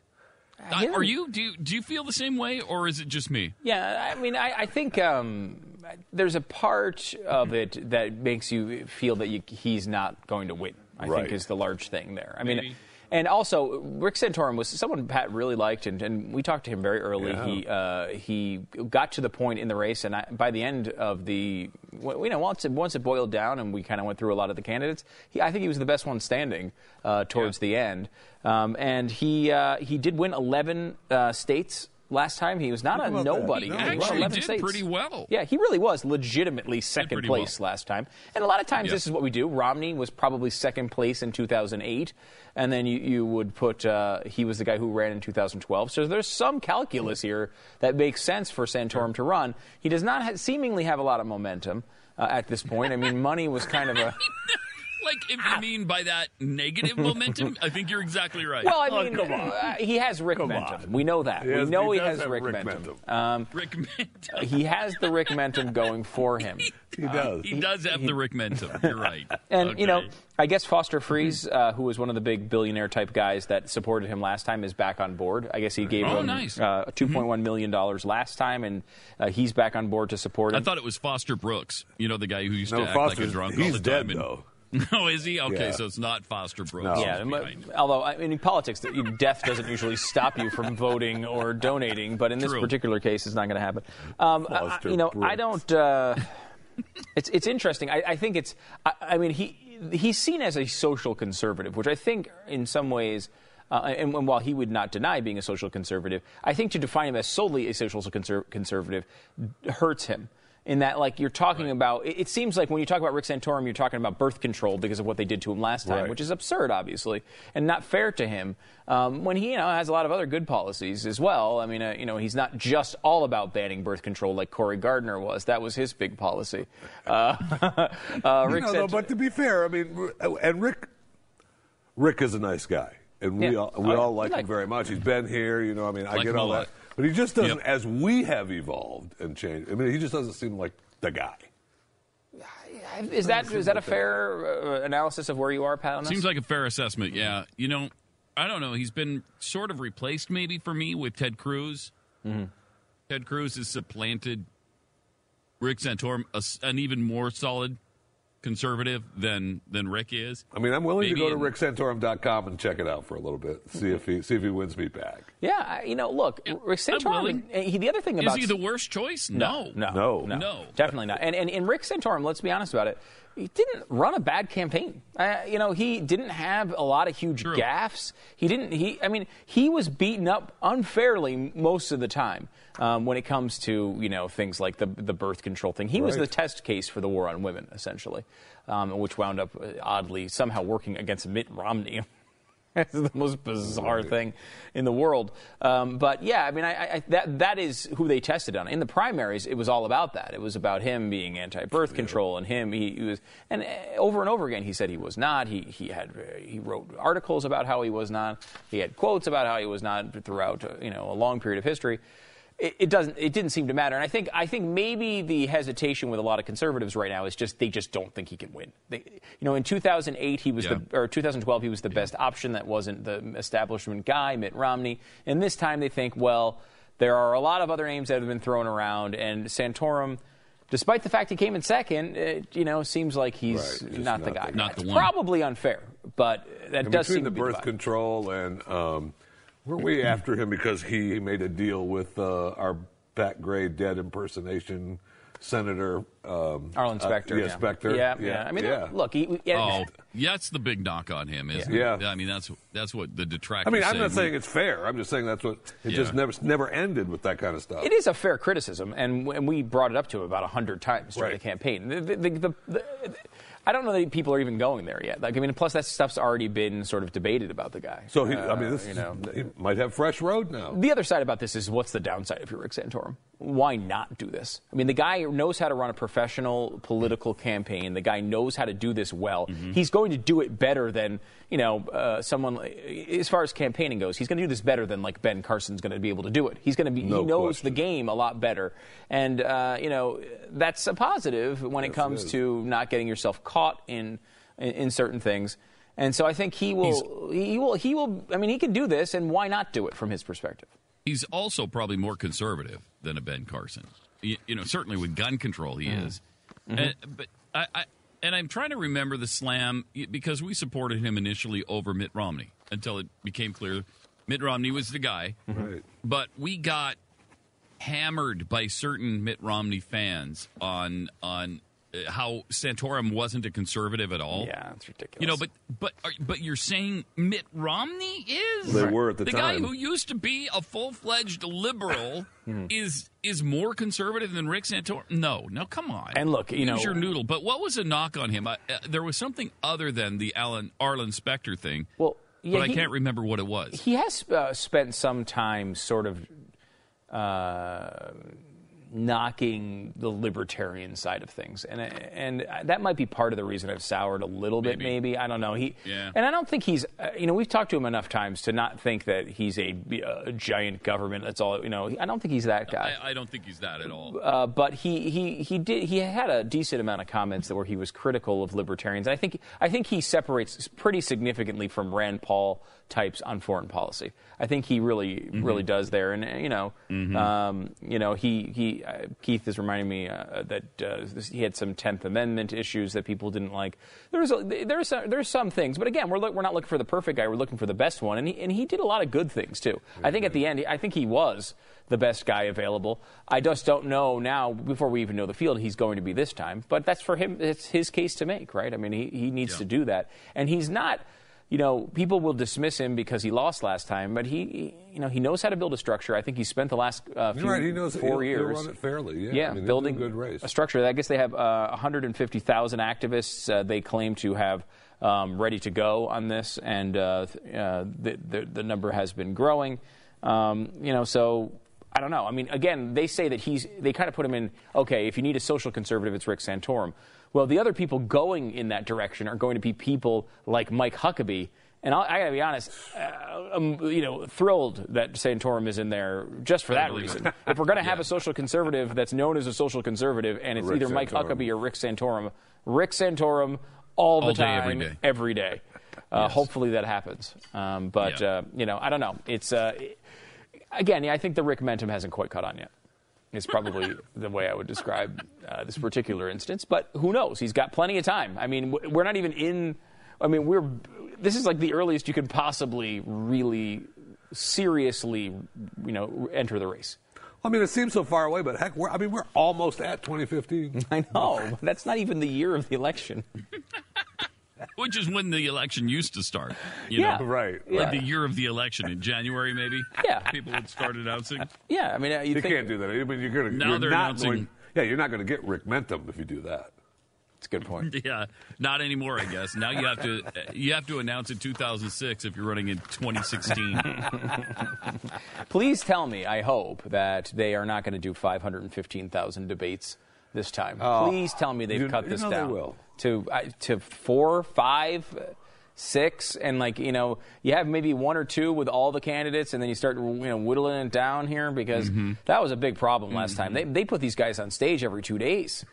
Yeah. Are you? Do you, do you feel the same way, or is it just me? Yeah, I mean, I, I think um, there's a part of it that makes you feel that you, he's not going to win. I Right. think is the large thing there. I mean, Maybe. And also Rick Santorum was someone Pat really liked, and, and we talked to him very early. Yeah. He uh, he got to the point in the race, and I, by the end of the, you know, once it, once it boiled down, and we kind of went through a lot of the candidates, he, I think he was the best one standing uh, towards the end. Um, and he uh, he did win 11 uh, states. Last time he was not a about that. nobody. He won actually 11 did states. pretty well. Yeah, he really was legitimately second place well. last time. And a lot of times Yeah. this is what we do. Romney was probably second place in 2008, and then you, you would put uh, he was the guy who ran in 2012. So there's some calculus here that makes sense for Santorum to run. He does not ha- seemingly have a lot of momentum uh, at this point. I mean, money was kind of a. Like, if you mean by that negative momentum, I think you're exactly right. Well, I mean, uh, he has Rick momentum. We know that. He we know he he, has have Rick, Rick momentum. momentum. Um, Rick Mentum. he has the Rick momentum going for him. He does. He does have the Rick Mentum. You're right. And you know, I guess Foster Friess, uh, who was one of the big billionaire type guys that supported him last time, is back on board. I guess he gave Oh, him nice. uh, two point one million dollars last time, and uh, he's back on board to support him. I thought it was Foster Brooks. You know, the guy who used No, to act like a Foster's- drunk all he's the dead, time. and- though. No, is he? Okay, Yeah. so it's not Foster Brooks. No. yeah, but- although I mean, in politics, death doesn't usually stop you from voting or donating, but in this True. particular case, it's not going to happen. Um, I- you know, I don't. Uh, it's it's interesting. I, I think it's. I, I mean, he he's seen as a social conservative, which I think in some ways. Uh, and, and while he would not deny being a social conservative, I think to define him as solely a social conser- conservative hurts him. In that, like you're talking about, it, it seems like when you talk about Rick Santorum, you're talking about birth control because of what they did to him last time, Right. which is absurd, obviously, and not fair to him. Um, when he, you know, has a lot of other good policies as well. I mean, uh, you know, he's not just all about banning birth control like Cory Gardner was. That was his big policy. Uh, uh, Rick no, no, but to be fair, I mean, and Rick, Rick is a nice guy, and we Yeah. all, we Oh, all like Like- him very much. He's been here, you know. I mean, I get him a all lot. That, but he just doesn't. Yep. As we have evolved and changed, I mean, he just doesn't seem like the guy. is that is that a fair uh, analysis of where you are, Pat? Seems like a fair assessment, yeah. You know, I don't know. He's been sort of replaced maybe for me with Ted Cruz. Mm-hmm. Ted Cruz has supplanted Rick Santorum, a s an even more solid conservative than than Rick is. I mean, I'm willing Maybe to go to in- ricksantorum.com and check it out for a little bit. See if he see if he wins me back. Yeah, you know, look, Rick Santorum. He, the other thing about Is about he the worst choice? No, No. no, No. No. definitely not. And, and and Rick Santorum, let's be honest about it, he didn't run a bad campaign. Uh, you know, he didn't have a lot of huge True. gaffes. He didn't. He, I mean, he was beaten up unfairly most of the time um, when it comes to you know things like the the birth control thing. He was the test case for the war on women, essentially, um, which wound up uh, oddly somehow working against Mitt Romney. It's the most bizarre thing in the world. Um, but yeah, I mean, I, I, that that is who they tested on. In the primaries, it was all about that. It was about him being anti-birth control and him. He, he was, and uh, over and over again, he said he was not. He he had uh, he wrote articles about how he was not. He had quotes about how he was not throughout you know a long period of history it, it doesn't it didn't seem to matter and i think i think maybe the hesitation with a lot of conservatives right now is just they just don't think he can win they, you know in 2008 he was Yeah. the or 2012 he was the best option that wasn't the establishment guy mitt romney and this time they think well there are a lot of other names that have been thrown around and santorum Despite the fact he came in second, it, you know, seems like he's Right, just not, the guy. Not the one. Probably unfair, but that And does between seem the to be birth vibe. control and um, were we after him because he made a deal with uh, our Pat Gray dead impersonation senator um, Arlen uh, Specter. yeah, Specter. Yeah, yeah. I mean, yeah. look, he, yeah, Oh, yeah, that's the big knock on him, isn't Yeah. it? Yeah. I mean, that's that's what the detractors I mean, I'm say. not saying it's fair. I'm just saying that's what it Yeah. just never never ended with that kind of stuff. It is a fair criticism, and, and we brought it up to him about hundred times during Right. the campaign. The, the, the, the, I don't know that people are even going there yet. Like, I mean, plus that stuff's already been sort of debated about the guy. So he, Uh, I mean, this you know, he might have fresh road now. the other side about this is what's the downside if you're Rick Santorum? Why not do this? I mean, the guy knows how to run a professional political campaign. The guy knows how to do this well. Mm-hmm. He's going to do it better than you know uh, someone. As far as campaigning goes, he's going to do this better than like Ben Carson's going to be able to do it. He's going to be. No he knows question. the game a lot better, and uh, you know that's a positive when it comes it is. to not getting yourself caught in in, in certain things. And so I think he will. he will. He will. I mean, he can do this, and why not do it from his perspective? He's also probably more conservative than a Ben Carson. You, you know, certainly with gun control, he mm-hmm. is. Mm-hmm. And, but I, I and I'm trying to remember the slam because we supported him initially over Mitt Romney until it became clear Mitt Romney was the guy. Mm-hmm. Right. But we got hammered by certain Mitt Romney fans on on how Santorum wasn't a conservative at all. Yeah, it's ridiculous. You know, but but but you're saying Mitt Romney is They were at the guy time. who used to be a full fledged liberal is is more conservative than Rick Santorum. No, no, come on. And look, you Use know- your noodle. But what was a knock on him? I, uh, there was something other than the Alan Arlen Specter thing. Well, yeah, but I can't remember what it was. he has uh, spent some time sort of uh, knocking the libertarian side of things, and and that might be part of the reason I've soured a little bit. Maybe. Maybe I don't know. He Yeah. and I don't think he's. Uh, you know, we've talked to him enough times to not think that he's a, a giant government. That's all. You know, I don't think he's that guy. I, I don't think he's that at all. Uh, but he, he, he did he had a decent amount of comments that where he was critical of libertarians. And I think I think he separates pretty significantly from Rand Paul types on foreign policy. I think he really really does there. And you know, um, you know he he uh, Keith is reminding me uh, that uh, this- he had some Tenth Amendment issues that people didn't like. There's a, there's some, there's some things, but again, we're look, we're not looking for the perfect guy. We're looking for the best one, and he and he did a lot of good things too. I think at the end, I think he was the best guy available. I just don't know now, before we even know the field, he's going to be this time. But that's for him, it's his case to make, right? I mean, he, he needs Yeah. to do that. And he's not, you know, people will dismiss him because he lost last time, but he, you know, he knows how to build a structure. I think he spent the last uh, few, right. He knows 4 he'll, he'll years. it fairly. Yeah, Yeah, I mean, building a good race. a structure. I guess they have uh, 150,000 activists. Uh, they claim to have um, ready to go on this, and uh, uh, the, the the number has been growing. Um, you know, so I don't know. I mean, again, they say that he's. They kind of put him in. Okay, if you need a social conservative, it's Rick Santorum. Well, the other people going in that direction are going to be people like Mike Huckabee. And I'll, I got to be honest, uh, I'm you know thrilled that Santorum is in there just for that reason. if we're going to have a social conservative that's known as a social conservative, and it's Rick either Mike Huckabee or Rick Santorum, Rick Santorum all the All day, time, every day. every day. Uh, Yes. Hopefully that happens. Um, but Yeah. uh, you know, I don't know. It's uh, again, yeah, I think the Rick momentum hasn't quite caught on yet. Is probably the way I would describe uh, this particular instance. But who knows? He's got plenty of time. I mean, we're not even in. I mean, we're. This is like the earliest you could possibly really seriously, you know, enter the race. I mean, it seems so far away, but heck, we're, I mean, we're almost at 2015. I know. That's not even the year of the election. Which is when the election used to start. You Yeah. know? Right. Like Yeah. the year of the election in January, maybe. Yeah. People would start announcing. Yeah, I mean, uh, you You think can't do that. I mean, you're gonna. Now you're they're not announcing- Going, yeah, you're not going to get Rick Mentum if you do that. It's a good point. Yeah, not anymore. I guess now you have to you have to announce in 2006 if you're running in 2016. Please tell me, I hope, that they are not going to do 515,000 debates this time. Oh, Please tell me they've you- cut you this know down to uh, to four, five, six, and like you know, you have maybe one or two with all the candidates, and then you start you know whittling it down here because Mm-hmm. that was a big problem last time. They they put these guys on stage every two days.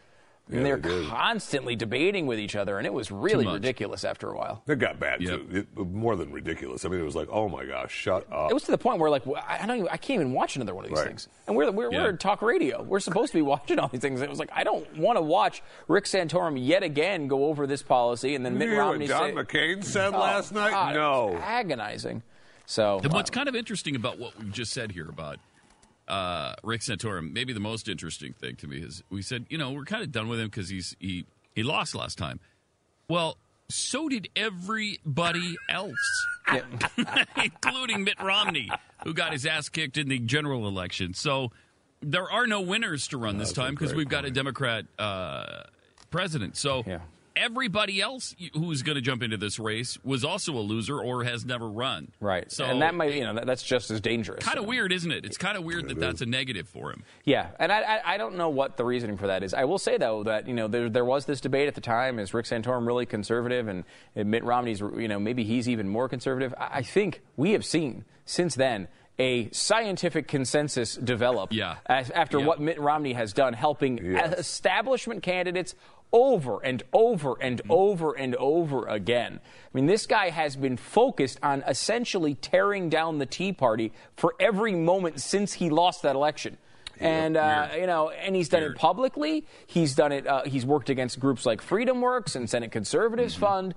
Yeah, and they're they constantly debating with each other, and it was really ridiculous after a while. It got bad Yep. too. It, more than ridiculous. I mean, it was like, oh my gosh, shut up. It was to the point where, like, I I don't, even, I can't even watch another one of these Right. things. And we're we're, Yeah. we're talk radio. We're supposed to be watching all these things. It was like I don't want to watch Rick Santorum yet again go over this policy, and then Mitt hear Romney what John say, McCain said Oh, last night? God, no. it was agonizing. So And what's um, kind of interesting about what we've just said here about uh, Rick Santorum, maybe the most interesting thing to me is we said, you know, we're kind of done with him because he's he he lost last time. Well, so did everybody else, including Mitt Romney, who got his ass kicked in the general election. So there are no winners to run this That's time because we've got a. Democrat uh, president. So Yeah. Everybody else who's going to jump into this race was also a loser or has never run. right. So and that might you know that's just as dangerous. kind of weird, isn't it? It's kind of weird that that's a negative for him. Yeah, and I, I I don't know what the reasoning for that is. I will say though that you know there there was this debate at the time: is Rick Santorum really conservative, and, and Mitt Romney's you know maybe he's even more conservative. I, I think we have seen since then a scientific consensus develop. Yeah. as- after Yeah. what Mitt Romney has done, helping Yes. establishment candidates over and over and Mm-hmm. over and over again. I mean, this guy has been focused on essentially tearing down the Tea Party for every moment since he lost that election. And uh, you know, and he's done Weird. it publicly. He's done it. Uh, he's worked against groups like Freedom Works and Senate Conservatives Mm-hmm. Fund.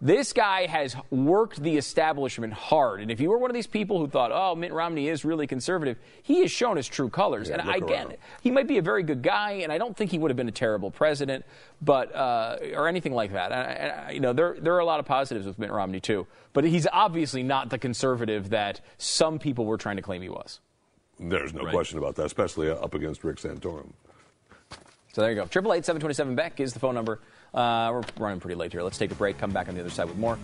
This guy has worked the establishment hard. And if you were one of these people who thought, "Oh, Mitt Romney is really conservative," he has shown his true colors. Yeah, and I get it. He might be a very good guy, and I don't think he would have been a terrible president, but uh, or anything like that. And, I- you know, there there are a lot of positives with Mitt Romney too, but he's obviously not the conservative that some people were trying to claim he was. There's no Right. question about that, especially uh, up against Rick Santorum. So there you go. Triple eight seven twenty seven Beck is the phone number. Uh, we're running pretty late here. Let's take a break. Come back on the other side with more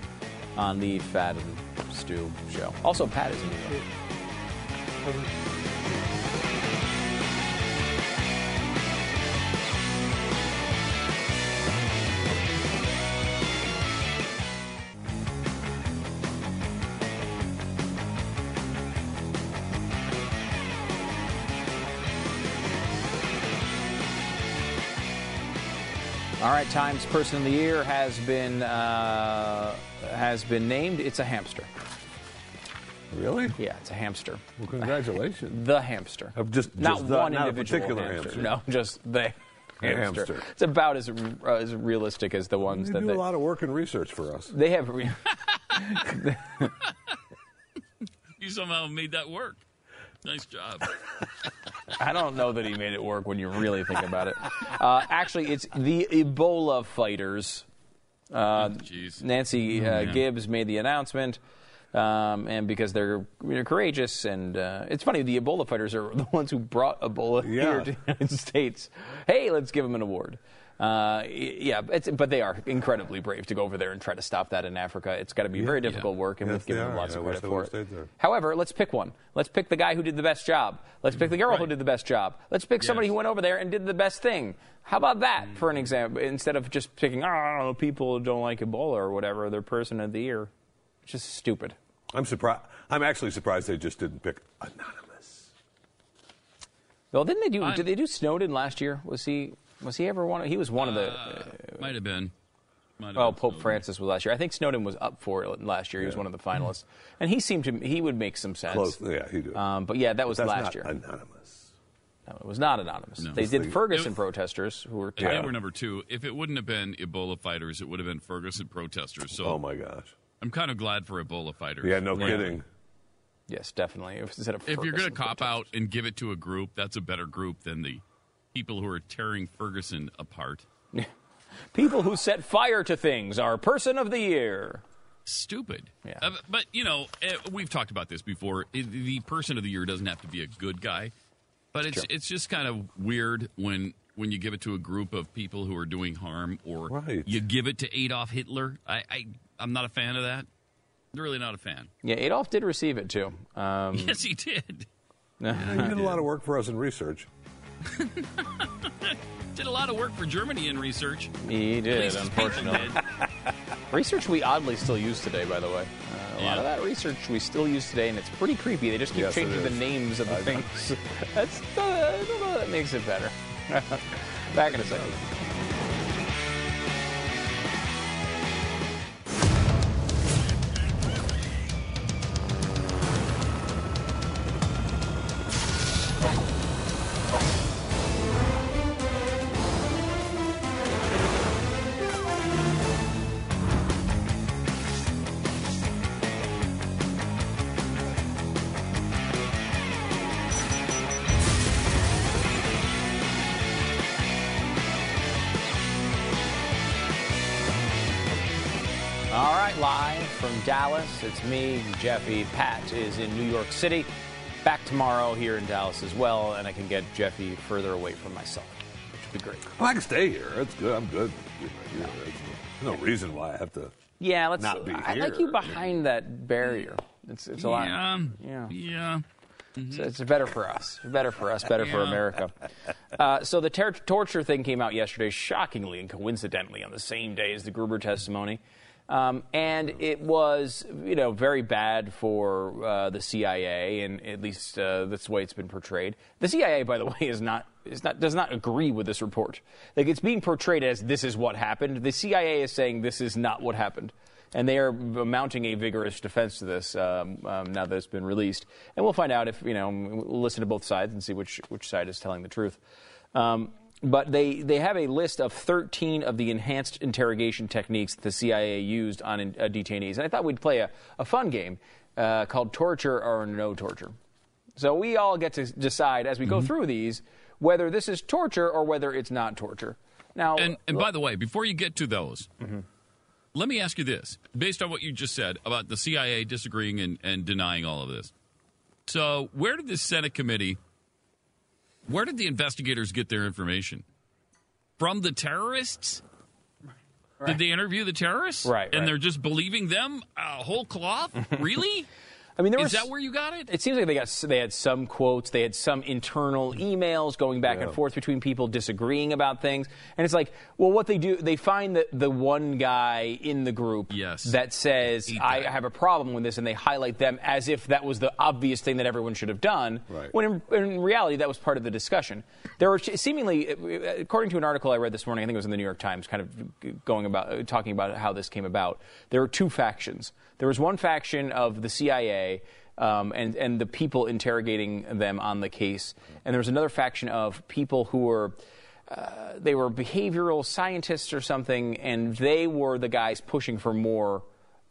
on the Pat and Stu show. Also, Pat is in New York. Times Person of the Year has been uh, has been named. It's a hamster. Really? Yeah, it's a hamster. Well, congratulations. The hamster. Of just- not just the- one not a individual particular hamster. hamster. No, just the hamster. hamster. It's about as uh, as realistic as the ones You that do they, did a lot of work and research for us. they have. Re- You somehow made that work. Nice job. I don't know that he made it work when you really think about it. Uh, actually, it's the Ebola fighters. Uh, Jeez. Nancy uh, yeah. Gibbs made the announcement, um, and because they're you know, courageous, and uh, it's funny, the Ebola fighters are the ones who brought Ebola Yeah. here to the United States. Hey, let's give them an award. Uh, yeah, it's, but they are incredibly brave to go over there and try to stop that in Africa. It's got to be very difficult work, and Yes, we've given them lots I of credit for it. However, let's pick one. Let's pick the guy who did the best job. Let's pick the girl who did the best job. Let's pick somebody who went over there and did the best thing. How about that for an example? Instead of just picking, oh, I don't know, people who don't like Ebola or whatever, their person of the year. It's just stupid. I'm surprised. I'm actually surprised they just didn't pick anonymous. Well, didn't they do? I'm- Did they do Snowden last year? Was he? Was he ever one? Of, he was one of the. Uh, might have been. Might have Oh, been Pope Snowden. Francis was last year. I think Snowden was up for it last year. He was one of the finalists, and he seemed to. He would make some sense. Close. Yeah, he did. Um, but yeah, that was That's last not year. anonymous. No, it was not anonymous. No. They did It- Ferguson it- protesters who were. And they were number two. If it wouldn't have been Ebola fighters, it would have been Ferguson protesters. So, oh my gosh, I'm kind of glad for Ebola fighters. Yeah, no Yeah. kidding. Yes, definitely. Instead If you're going to Ferguson cop out and give it to a group, that's a better group than the people who are tearing Ferguson apart. People who set fire to things are person of the year. Stupid. Yeah. Uh, but, you know, uh, we've talked about this before. The person of the year doesn't have to be a good guy, but it's Sure. it's just kind of weird when when you give it to a group of people who are doing harm or Right. you give it to Adolf Hitler. I, I I'm not a fan of that. Really not a fan. Yeah, Adolf did receive it too. Um, Yes, he did. Yeah, you did a lot of work for us in research. Did a lot of work for Germany in research. He At did, least unfortunately. did. research we oddly still use today, by the way. Uh, a lot of that research we still use today, and it's pretty creepy. They just keep Yes, changing the names of the I things. That's uh, I don't know. That makes it better. Back in a second. Dallas, it's me, Jeffy. Pat is in New York City. Back tomorrow here in Dallas as well, and I can get Jeffy further away from myself, which would be great. Well, I can stay here. That's good. I'm good. You know, there's no reason why I have to. Yeah, let's. Not be I here. like you behind that barrier. It's it's a lot. Yeah. Yeah. Yeah. So it's better for us. Better for us. Better for America. Uh, so the ter- torture thing came out yesterday, shockingly and coincidentally, on the same day as the Gruber testimony. Um, and it was, you know, very bad for uh, the CIA, and at least uh, that's the way it's been portrayed. The CIA, by the way, is not is not does not agree with this report. Like it's being portrayed as this is what happened. The CIA is saying this is not what happened and they are mounting a vigorous defense to this um, um, now that it's been released. And we'll find out if you know we'll listen to both sides and see which which side is telling the truth. Um, but they, they have a list of 13 of the enhanced interrogation techniques that the CIA used on uh, detainees. And I thought we'd play a, a fun game uh, called Torture or No Torture. So we all get to decide as we go through these whether this is torture or whether it's not torture. Now, And, and by the way, before you get to those, Mm-hmm. let me ask you this based on what you just said about the CIA disagreeing and, and denying all of this. So, where did this Senate committee, where did the investigators get their information? From the terrorists? Did they interview the terrorists? Right, And right. they're just believing them uh, whole cloth? really? I mean, there Is was, that where you got it? It seems like they got they had some quotes, they had some internal emails going back and forth between people disagreeing about things, and it's like, well, what they do, they find that the one guy in the group Yes. that says Eat I have a problem with this, and they highlight them as if that was the obvious thing that everyone should have done. Right. When in, in reality, that was part of the discussion. There were seemingly, uh, according to an article I read this morning, I think it was in the New York Times, kind of going about uh, talking about how this came about. There were two factions. There was one faction of the CIA um, and, and the people interrogating them on the case. And there was another faction of people who were, uh, they were behavioral scientists or something, and they were the guys pushing for more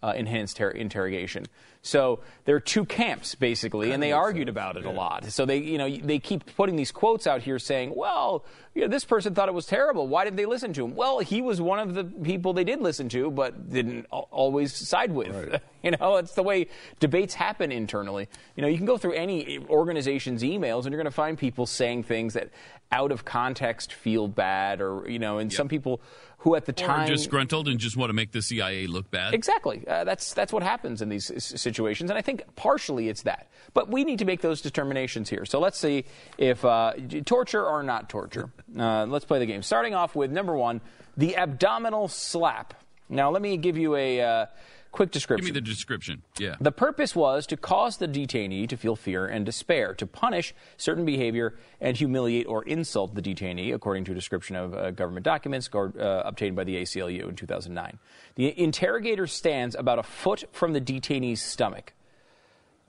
uh, enhanced ter- interrogation. So there are two camps basically, and they argued about it a lot. So they, you know, they keep putting these quotes out here saying, "Well, you know, this person thought it was terrible. Why did they listen to him?" Well, he was one of the people they did listen to, but didn't al- always side with. Right. you know, it's the way debates happen internally. You know, you can go through any organization's emails, and you're going to find people saying things that, out of context, feel bad, or you know, and some people who at the time disgruntled and just want to make the CIA look bad? Exactly. Uh, that's that's what happens in these s- situations, and I think partially it's that. But we need to make those determinations here. So let's see if uh, torture or not torture. Uh, let's play the game. Starting off with number one, the abdominal slap. Now let me give you a quick Give me the description. Yeah. The purpose was to cause the detainee to feel fear and despair, to punish certain behavior and humiliate or insult the detainee, according to a description of uh, government documents uh, obtained by the ACLU in 2009. The interrogator stands about a foot from the detainee's stomach.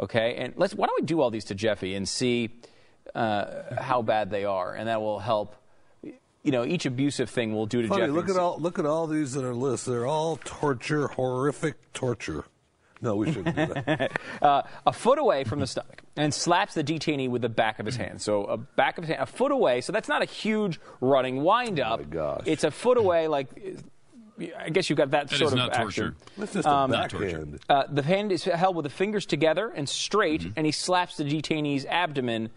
Okay, and let's. Why don't we do all these to Jeffy and see uh, how bad they are, and that will help. You know, each abusive thing will do to Funny, Jeffy. look at all look at all these that are listed. They're all torture, horrific torture. No, we shouldn't do that. uh, a foot away from the stomach and slaps the detainee with the back of his hand. So a back of his hand, a foot away. So that's not a huge running wind up. It's a foot away, like I guess you've got that, That sort is of not action. torture. That's just a Um, Not torture. Uh, the hand is held with the fingers together and straight, Mm-hmm. and he slaps the detainee's abdomen.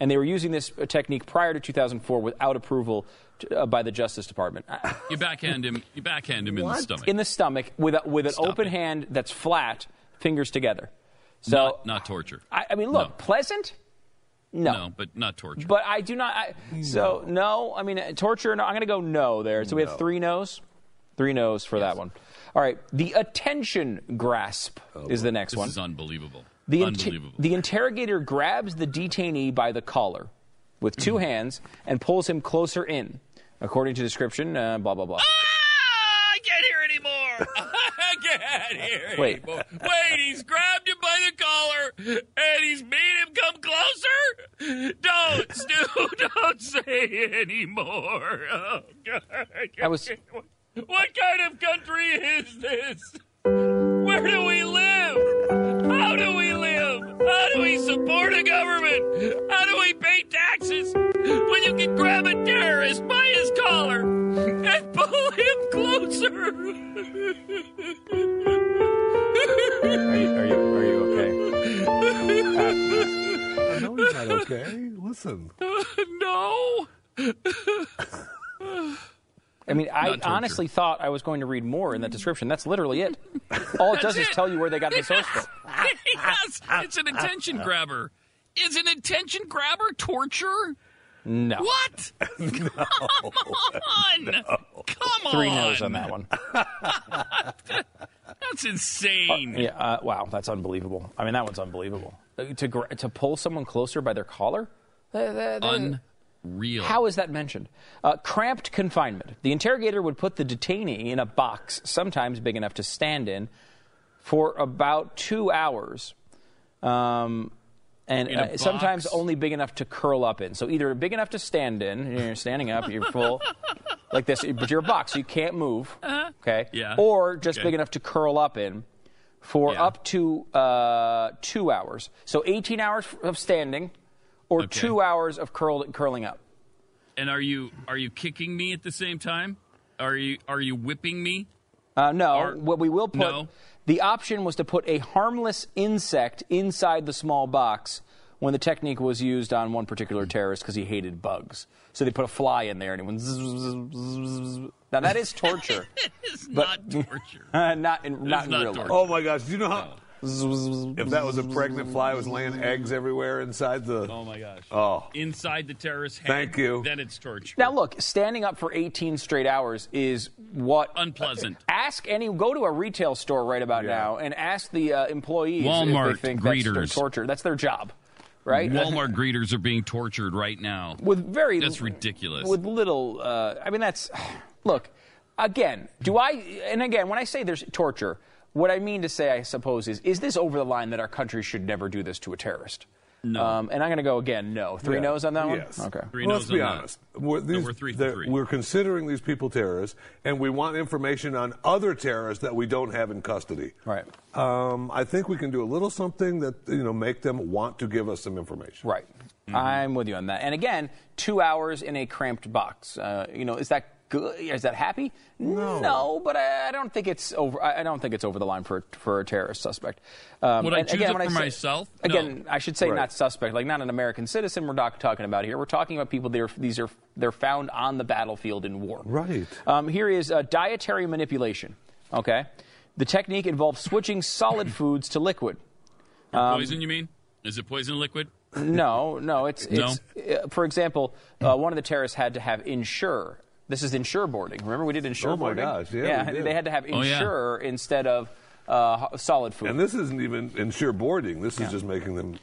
And they were using this uh, technique prior to 2004 without approval to, uh, by the Justice Department. You backhand him. You backhand him in the stomach. In the stomach with a, with an Stop open it. hand that's flat, fingers together. So not, not torture. I, I mean, look, pleasant. No. No, but not torture. But I do not. I, So no, I mean uh, torture. No, I'm going to go no there. So we have three no's, three no's for that one. All right, the attention grasp is the next this one. This is unbelievable. The, inter- unbelievable. the interrogator grabs the detainee by the collar with two Mm-hmm. hands and pulls him closer in. According to description, uh, blah blah blah. I can't hear anymore. I can't hear Wait. anymore. Wait, he's grabbed him by the collar and he's made him come closer. Don't, Stu, don't say anymore. Oh, God. I was- What kind of country is this? Where do we live? How do we live? How do we support a government? How do we pay taxes when you can grab a terrorist by Are you are you, are you okay? I know he's not okay. Listen. no. I mean, I honestly thought I was going to read more in that description. That's literally it. All it does is it. tell you where they got the source from. yes, it's an attention grabber. Is an attention grabber torture? No. What? Come on. Come on. Three no's on that one. That's insane. Yeah. Uh, wow, that's unbelievable. I mean, that one's unbelievable. Uh, To gra- to pull someone closer by their collar. That- that- Unreal. How is that mentioned? Uh, cramped confinement. The interrogator would put the detainee in a box, sometimes big enough to stand in, for about two hours. Um, and uh, sometimes only big enough to curl up in. So either big enough to stand in, you're standing up, you're full, like this, but you're a box, so you can't move. Okay. Yeah. Or just Okay. big enough to curl up in for Yeah. up to uh, two hours. So 18 hours of standing, or Okay. two hours of curl, curling up. And are you are you kicking me at the same time? Are you are you whipping me? Uh, no, what we will put. No. The option was to put a harmless insect inside the small box when the technique was used on one particular terrorist because he hated bugs. So they put a fly in there and it went. zzz, zzz, zzz, zzz. Now that is torture, It's But- not torture. uh, not in not in not real torture. life. Oh my gosh! Do you know how? If that was a pregnant fly, it was laying eggs everywhere inside the. Oh my gosh. Oh. Inside the terrorist head. Thank you. Then it's torture. Now look, standing up for 18 straight hours is what Unpleasant. Ask any. Go to a retail store right about Yeah. now and ask the uh, employees Walmart if they think that's their greeters. torture. That's their job, right? Walmart greeters are being tortured right now. with very That's ridiculous. with little uh, i mean that's look again do i and again when i say there's torture what i mean to say i suppose is is this over the line that our country should never do this to a terrorist No. um, and i'm going to go again no three Yeah. no's on that one Yes. okay Three Well, no's let's be on honest. We're, No, these- we're three three. we're considering these people terrorists, and we want information on other terrorists that we don't have in custody. Right. Um, I think we can do a little something that you know make them want to give us some information. right Mm-hmm. i'm with you on that and again two hours in a cramped box uh, you know is that good is that happy no, but I, I don't think it's over i I don't think it's over the line for for a terrorist suspect um, Would I choose again, it when I for say- myself? again No. I should say Right. not suspect, like not an American citizen. We're not talking about here. We're talking about people. That are, these are they're found on the battlefield in war. Right. Um, here is uh, dietary manipulation. Okay, the technique involves switching solid foods to liquid. Um, poison, you mean? Is it poison liquid? No, no, it's No? it's. Uh, for example, uh, one of the terrorists had to have Ensure. This is Ensure boarding. Remember we did Ensure Oh, my boarding. gosh, yeah, we did. they had to have Oh, yeah. Ensure instead of uh, solid food. And this isn't even Ensure boarding. This is just making them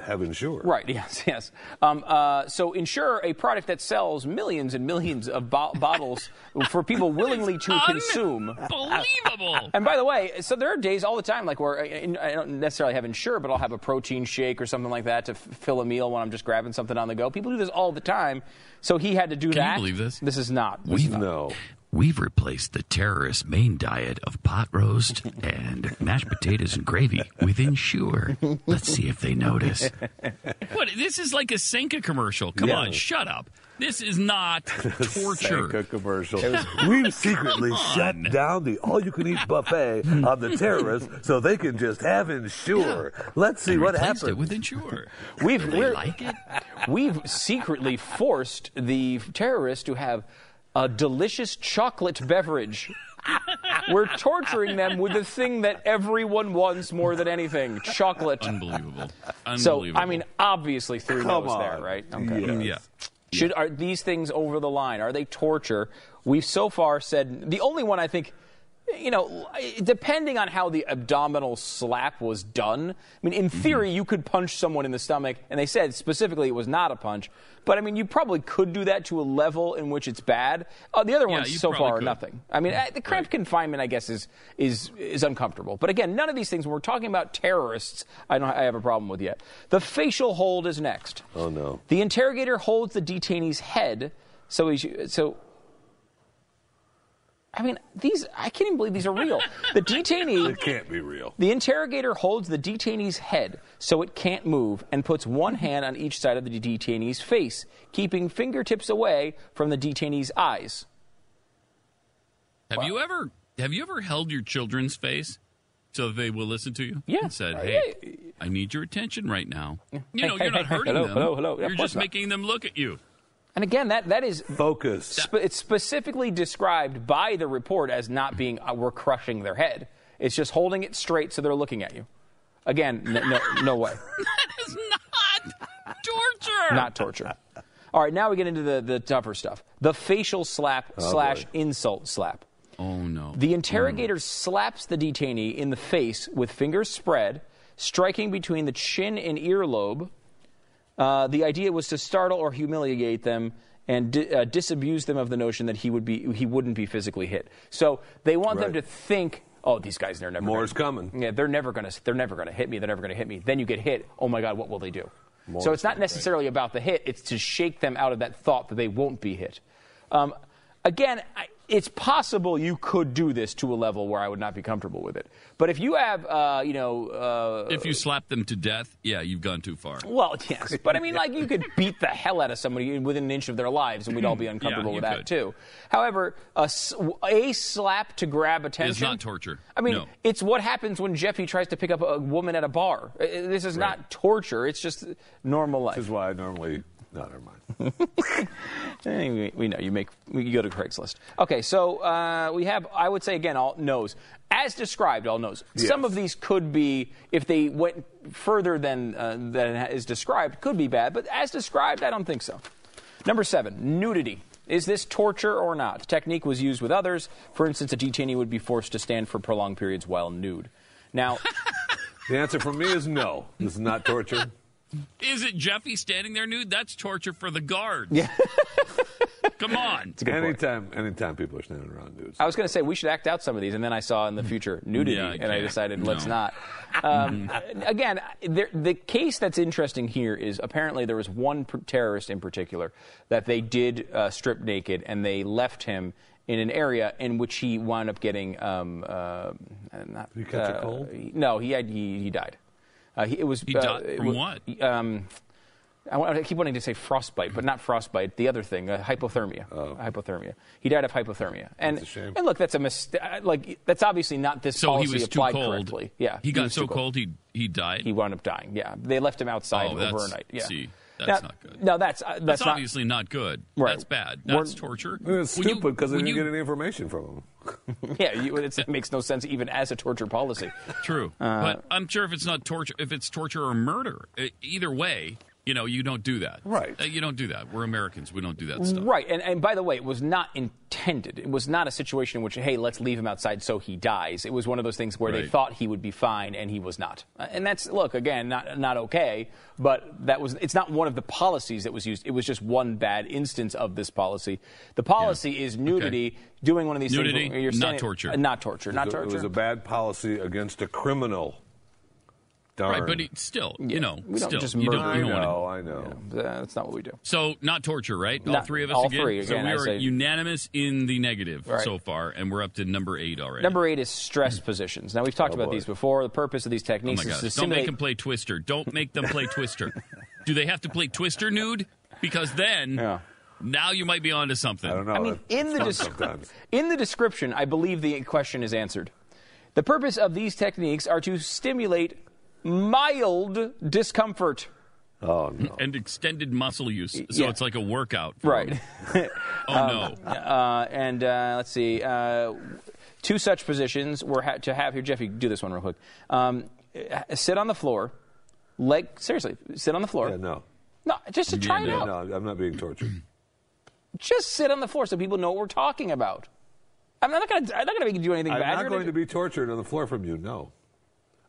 have Ensure. Right. Yes. Yes. Um, uh, so Ensure a product that sells millions and millions of bo- bottles for people willingly to consume. Unbelievable. And by the way, so there are days all the time, like where I, I don't necessarily have Ensure, but I'll have a protein shake or something like that to f- fill a meal when I'm just grabbing something on the go. People do this all the time. So he had to do that. Can you believe this? This is not. This is not. No. We've replaced the terrorist main diet of pot roast and mashed potatoes and gravy with Ensure. Let's see if they notice. What? This is like a Sanka commercial. Come Yeah. on, shut up. This is not torture. Sanka commercial. We've secretly shut down the all-you-can-eat buffet on the terrorists so they can just have Ensure. Let's see And what replaced happens. it with Ensure. We've they like it? We've secretly forced the terrorists to have a delicious chocolate beverage. We're torturing them with the thing that everyone wants more than anything chocolate. Unbelievable. Unbelievable. So, I mean, obviously through Come nose there, on. right? Yes. yeah. Should are these things over the line? Are they torture? We've so far said the only one I think, you know, depending on how the abdominal slap was done. I mean, in Mm-hmm. theory, you could punch someone in the stomach, and they said specifically it was not a punch. But I mean, you probably could do that to a level in which it's bad. Uh, the other Yeah, ones so probably far are nothing. I mean, uh, the cramped confinement, I guess, is is is uncomfortable. But again, none of these things. When we're talking about terrorists, I don't I have a problem with yet. The facial hold is next. Oh no. The interrogator holds the detainee's head, so he so. I mean, these I can't even believe these are real. The detainee, It can't be real. the interrogator holds the detainee's head so it can't move and puts one mm-hmm. hand on each side of the detainee's face, keeping fingertips away from the detainee's eyes. Have you ever have you ever held your children's face so they will listen to you? Yeah. And said, "Hey. I need your attention right now." You know, hey, you're not hey, hurting hello, them. hello, hello. Of You're just not. making them look at you. And again, that that is Focus. Spe- it's specifically described by the report as not being uh, we're crushing their head. It's just holding it straight so they're looking at you. Again, n- no, no way, That is not torture. not torture. All right, now we get into the, the tougher stuff. The facial slap slash boy. insult slap. Oh no. The interrogator slaps the detainee in the face with fingers spread, striking between the chin and earlobe. Uh, the idea was to startle or humiliate them and di- uh, disabuse them of the notion that he would be he wouldn't be physically hit. So they want them to think, "Oh, these guys are never More's gonna, coming. Yeah, they're never going to they're never going to hit me. They're never going to hit me." Then you get hit. Oh my God, what will they do? so it's not necessarily about the hit. It's to shake them out of that thought that they won't be hit. Um, again, I, it's possible you could do this to a level where I would not be comfortable with it. But if you have, uh, you know, uh, if you slap them to death, yeah, you've gone too far. well, yes, but I mean, like you could beat the hell out of somebody within an inch of their lives, and we'd all be uncomfortable you with that could. too. However, a, s- a slap to grab attention is not torture. I mean, No. it's what happens when Jeffy tries to pick up a woman at a bar. This is not torture; it's just normal life. This is why I normally. No, never mind. We, we know you make you go to Craigslist. Okay, so uh, we have I would say again all no's as described all no's. Some of these could be if they went further than uh, than is described could be bad, but as described I don't think so. Number seven, nudity. Is this torture or not? Technique was used with others. For instance, a detainee would be forced to stand for prolonged periods while nude. Now, The answer for me is no. This is not torture. Is it Jeffy standing there nude? That's torture for the guards. Yeah. Come on. anytime, anytime people are standing around nudes. I was going to say we should act out some of these, and then I saw in the future nudity, Yeah, I and I can't. decided let's not. Um, again, there, the case that's interesting here is apparently there was one per- terrorist in particular that they did uh, strip naked, and they left him in an area in which he wound up getting um, uh, not. Did he catch a uh, cold? No, he had he, he died. Uh, he, it was He uh, died it from wa- what? Um, I, want, I keep wanting to say frostbite, but not frostbite. The other thing, uh, hypothermia. Hypothermia. He died of hypothermia. And Oh. That's a shame. and look, that's a mistake. Like that's obviously not this So he policy was too cold. correctly. Yeah, He got was so too cold he he died. He wound up dying. Yeah, they left him outside Oh, that's- overnight. Yeah. see, that's Now- not good. No, that's uh, that's, That's, not. obviously not good. Right. That's bad. We're- That's torture. It's stupid because they didn't you- get any information from them. Yeah, you, it's, it makes no sense even as a torture policy. True, Uh, but I'm sure if it's not torture, if it's torture or murder, either way, You know, you don't do that. Right. Uh, you don't do that. We're Americans. We don't do that stuff. Right, and, and by the way, it was not intended. It was not a situation in which, hey, let's leave him outside so he dies. It was one of those things where they thought he would be fine and he was not. Uh, And that's look again, not not okay, but that was it's not one of the policies that was used. It was just one bad instance of this policy. The policy is nudity, doing one of these Nudity, things. where you're not torture. uh, not torture. Not It was a- torture. It was a bad policy against a criminal. Darn. Right, but it, still, you know, we don't still, just you murder. don't, you don't I want to. know, I know. Uh, that's not what we do. So, not torture, right? all three of us all again. three, so again, we I are say- unanimous in the negative Right. so far, and we're up to number eight already. Number eight is stress positions. Now we've talked Oh, about boy. these before. The purpose of these oh techniques my is gosh! to Don't make them play Twister. Don't make them play Twister. Do they have to play Twister nude? Because then, Yeah. now you might be onto something. I don't know. I mean, in the des- in the description, I believe the question is answered. The purpose of these techniques are to stimulate mild discomfort. Oh no. And extended muscle use, so Yeah. it's like a workout. Right. them. Oh no! Uh, and uh, let's see. Uh, two such positions were ha- to have here. Jeffy, do this one real quick. Um, uh, sit on the floor. Leg. Seriously, sit on the floor. Yeah, no. No, just to try it Yeah, out. No, I'm not being tortured. Just sit on the floor so people know what we're talking about. I'm not going to. I'm not going to make you do anything I'm bad. not You're going gonna to be tortured on the floor from you. No,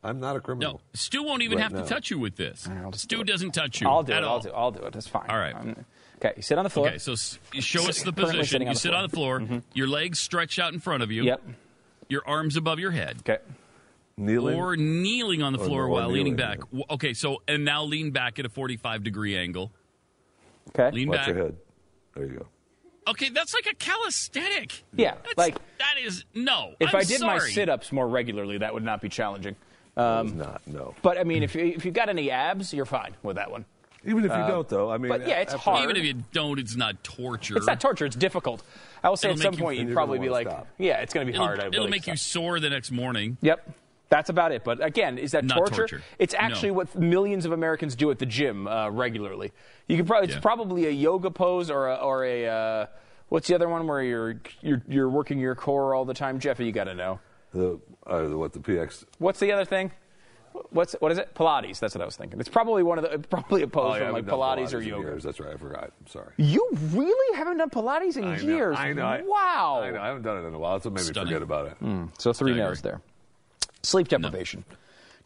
I'm not a criminal. No, Stu won't even Right have now. to touch you with this. I'll Stu do doesn't touch you I'll do at it. all. I'll do. I'll do it. That's fine. All right. I'm- okay, you sit on the floor. Okay, so s- you show us the position. You the sit floor. on the floor, Mm-hmm. your legs stretched out in front of you, Yep. your arms above your head, Okay. Kneeling. or kneeling on the Or- floor or while leaning back. W- Okay, so and now lean back at a 45 degree angle. Okay. Lean Watch back. your head. There you go. Okay, that's like a calisthenic. Yeah, That's, like that is no. if I'm I did my sit-ups more regularly, that would not be challenging. It's Um, not. No. but I mean, if you if you've got any abs, you're fine with that one. Even if you don't, though. I mean. uh, but yeah, it's hard. Even if you don't, it's not torture. It's not torture. It's difficult. I will say It'll at some make you- point And you'd probably be like, stop. yeah, it's going to be It'll, hard. I it'll really make you stop. sore the next morning. Yep. That's about it. But again, is that torture? torture. It's actually No. what millions of Americans do at the gym uh, regularly. You can probably Yeah. it's probably a yoga pose or a, or a uh, what's the other one where you're you're you're working your core all the time. Jeffy, you got to know. The, uh, what the PX. What's the other thing? What's what is it? Pilates. That's what I was thinking. It's probably one of the probably a pose Oh, yeah, from like I've Pilates, or in yoga. years. That's right. I forgot. I'm sorry. You really haven't done Pilates in I know, years? I know. Wow. I know. I haven't done it in a while, so maybe Stunning. forget about it. So three I no's there. Sleep deprivation.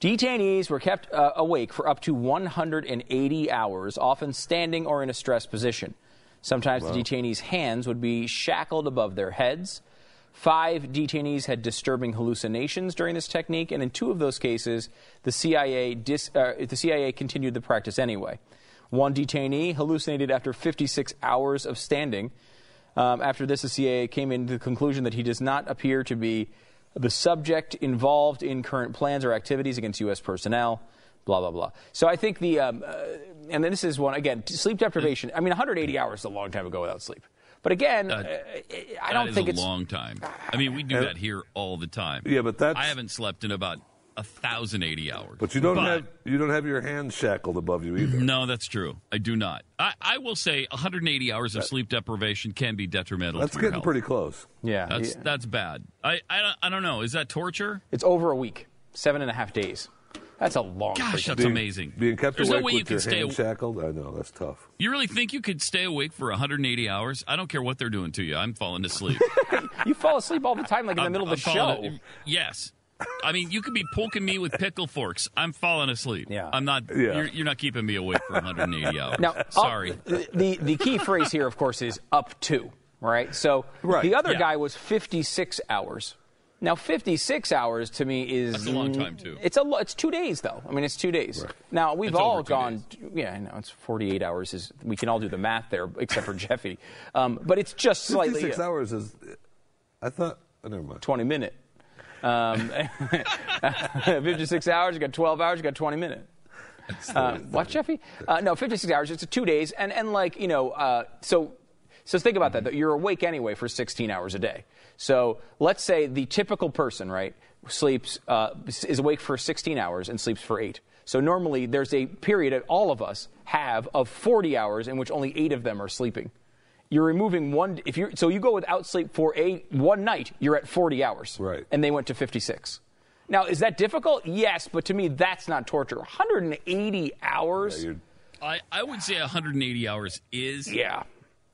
Detainees were kept uh, awake for up to 180 hours, often standing or in a stressed position. Sometimes the detainees' hands would be shackled above their heads. Five detainees had disturbing hallucinations during this technique, and in two of those cases, the CIA, dis, uh, the CIA continued the practice anyway. One detainee hallucinated after 56 hours of standing. Um, after this, the CIA came into the conclusion that he does not appear to be the subject involved in current plans or activities against U.S. personnel. Blah blah blah. So I think the um, uh, and this is one again sleep deprivation. I mean, 180 hours is a long time to go without sleep. But again, uh, I don't That is think a it's long time. I mean, we do And- that here all the time. Yeah, but that's- I haven't slept in about a thousand eighty hours. But you don't But- have you don't have your hands shackled above you either. No, that's true. I do not. I, I will say 180 hours of sleep deprivation can be detrimental. That's to getting health. pretty close. yeah, That's yeah. that's bad. I, I I don't know. Is that torture? it's over a week, seven and a half days. That's a long. Gosh, freaking- that's amazing. Being kept There's awake no way you with can your stay. hands shackled, I know that's tough. You really think you could stay awake for 180 hours? I don't care what they're doing to you. I'm falling asleep. you fall asleep all the time, like in the I'm- middle of I'm the show. falling- Yes. I mean, you could be poking me with pickle forks. I'm falling asleep. Yeah. I'm not. Yeah. You're, you're not keeping me awake for 180 hours. Now, up- sorry. the the key phrase here, of course, is up to. Right. So Right. the other Yeah. guy was 56 hours. Now, 56 hours to me is That's a long time, too. It's a lo- it's two days though. I mean, it's two days. Now we've It's all over two gone. Yeah, I know it's 48 hours. Is we can all do the math there, except for Jeffy. Um, but it's just slightly Fifty-six hours is. I thought. Oh, never mind. 20 minute. Um, 56 hours. You got 12 hours. You got 20 minute. Uh, what, Jeffy? Uh, no, 56 hours. It's two days, and and like you know, uh, so so think about that. That you're awake anyway for 16 hours a day. So let's say the typical person, right, sleeps uh, is awake for 16 hours and sleeps for eight. So normally there's a period that all of us have of 40 hours in which only eight of them are sleeping. You're removing one. If you so you go without sleep for a one night, you're at 40 hours. Right. And they went to 56. Now, is that difficult? Yes, but to me, that's not torture. 180 hours. Yeah, I, I would say 180 hours is. Yeah.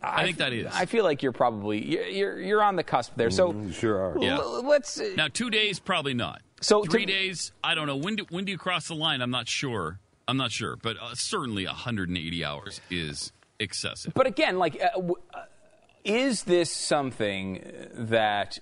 I, think that is. I feel like you're probably you're you're, you're on the cusp there. So Mm, sure are. Yeah. l- let's. Now, two days, probably not. So three to- days, I don't know. When do, when do you cross the line? I'm not sure. I'm not sure. But uh, certainly 180 hours is excessive. But again, like, uh, w- uh, is this something that, i-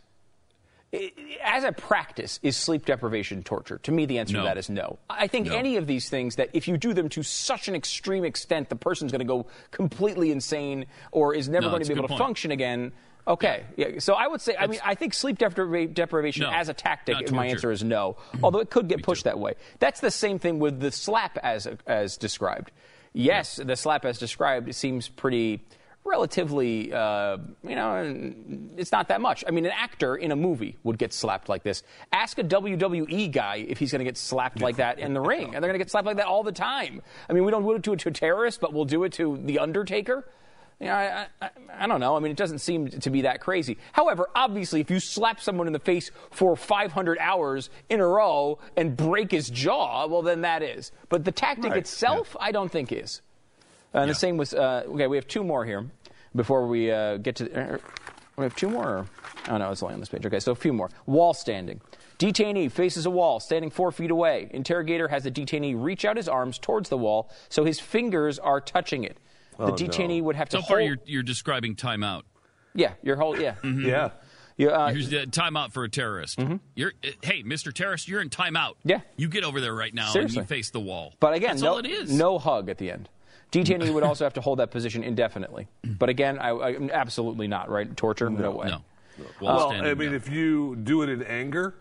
as a practice, is sleep deprivation torture? To me, the answer No. to that is no. I think No. any of these things that, if you do them to such an extreme extent, the person's going to go completely insane or is never No, going to be able to point. function again. Okay, yeah. So I would say, I mean, I think sleep depriva- deprivation No, as a tactic, my answer is no. Although it could get pushed that way. That's the same thing with the slap as as described. Yes, the slap as described seems pretty relatively, uh, you know, it's not that much. I mean, an actor in a movie would get slapped like this. Ask a WWE guy if he's going to get slapped like that in the ring, and they're going to get slapped like that all the time. I mean, we don't do it to, a terrorist, but we'll do it to the Undertaker. You know, I, I, I don't know. I mean, it doesn't seem to be that crazy. However, obviously, if you slap someone in the face for 500 hours in a row and break his jaw, well, then that is. But the tactic Right, itself, I don't think is. Uh, and the same with, uh, okay, we have two more here before we uh, get to. Uh, we have two more? Oh, no, it's only on this page. Okay, so a few more. Wall standing. Detainee faces a wall, standing four feet away. Interrogator has the detainee reach out his arms towards the wall so his fingers are touching it. The Oh, detainee no. would have to So far, hold. you're, you're describing timeout. Yeah, your whole yeah. Yeah. You, uh, Here's the timeout for a terrorist. You're, uh, hey, Mr. Terrorist, you're in timeout. Yeah. You get over there right now Seriously. and you face the wall. but again, That's no, all it is. no hug at the end. Detainee would also have to hold that position indefinitely. But again, I, I, absolutely not. Right? Torture? No, way. No. Wall Well, I mean, no. if you do it in anger,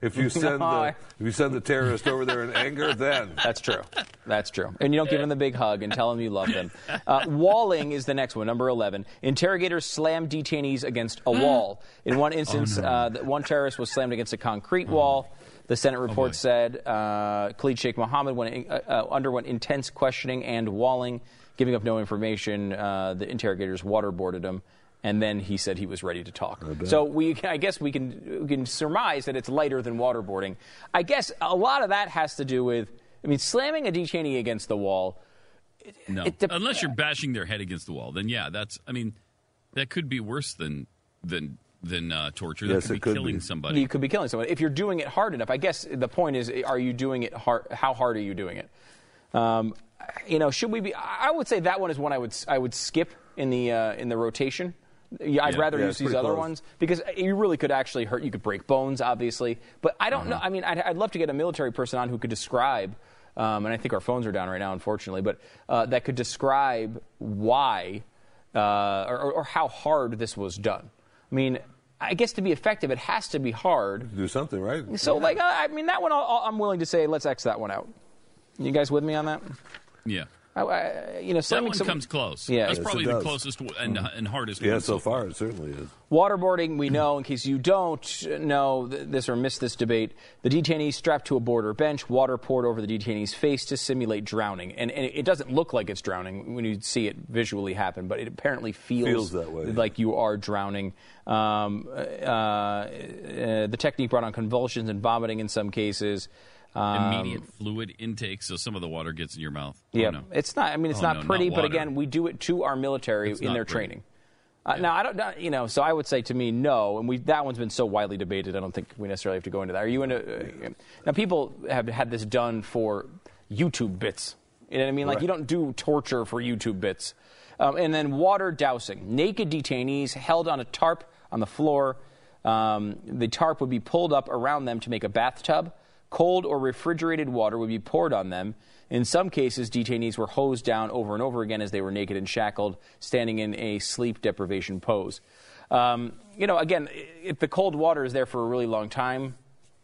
if you send No, I- the if you send the terrorist over there in anger, then That's true. That's true. And you don't give them the big hug and tell them you love them. Uh, walling is the next one, number 11. Interrogators slam detainees against a wall. In one instance, uh, one terrorist was slammed against a concrete wall. The Senate report said uh, Khalid Sheikh Mohammed went, uh, uh, underwent intense questioning and walling, giving up no information. Uh, the interrogators waterboarded him. And then he said he was ready to talk. So we, I guess we can, we can surmise that it's lighter than waterboarding. I guess a lot of that has to do with, I mean, slamming a detainee against the wall. No. it dep- Unless you're bashing their head against the wall, then yeah, that's. I mean, that could be worse than than than uh, torture. That Yes, could be could killing be. somebody. You could be killing someone if you're doing it hard enough. I guess the point is, are you doing it hard? How hard are you doing it? Um, you know, should we be? I would say that one is one I would I would skip in the uh, in the rotation. Yeah, I'd Yeah. rather Yeah, use these other close. ones because you really could actually hurt. You could break bones, obviously, but I Uh-huh. don't know. I mean, I'd, I'd love to get a military person on who could describe. Um, and I think our phones are down right now, unfortunately, but uh, that could describe why uh, or, or how hard this was done. I mean, I guess to be effective, it has to be hard. do something right. So, like, uh, I mean, that one, I'll, I'm willing to say, let's X that one out. You guys with me on that? yeah. I, I, you know, That one some- comes close. Yeah. That's Yes, probably the closest w- and, and hardest Yeah, one so far it certainly is. Waterboarding, we know, in case you don't know this or miss this debate, the detainee strapped to a board or bench, water poured over the detainee's face to simulate drowning. And, and it doesn't look like it's drowning when you see it visually happen, but it apparently feels, Feels that way. like you are drowning. Um, uh, uh, the technique brought on convulsions and vomiting in some cases. Um, Immediate fluid intake, so some of the water gets in your mouth. Oh, Yeah, no. it's not. I mean, it's Oh, not no, pretty, not but again, we do it to our military It's in their pretty. training. Uh, Now, I don't, you know, so I would say to me, no, and we that one's been so widely debated. I don't think we necessarily have to go into that. Are you into? Uh, now, people have had this done for YouTube bits. You know what I mean? Like Right. you don't do torture for YouTube bits. Um, and then water dousing. Naked detainees held on a tarp on the floor. Um, the tarp would be pulled up around them to make a bathtub. Cold or refrigerated water would be poured on them. In some cases, detainees were hosed down over and over again as they were naked and shackled, standing in a sleep deprivation pose. Um, you know, again, if the cold water is there for a really long time,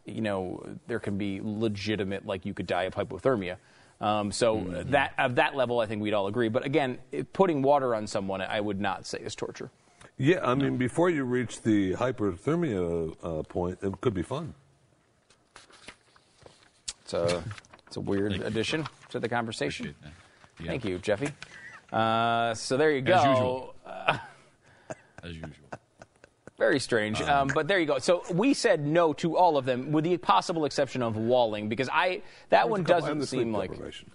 you know, there can be legitimate, like you could die of hypothermia. Um, so that of that level, I think we'd all agree. But again, putting water on someone, I would not say is torture. Yeah, I mean, before you reach the hyperthermia uh, point, it could be fun. It's a it's a weird addition to the conversation. Yeah. Thank you, Jeffy. Uh, so there you go. As usual. As usual. Very strange. Um, but there you go. So we said no to all of them, with the possible exception of Walling, because I that one There's a couple- doesn't seem like. deprivation.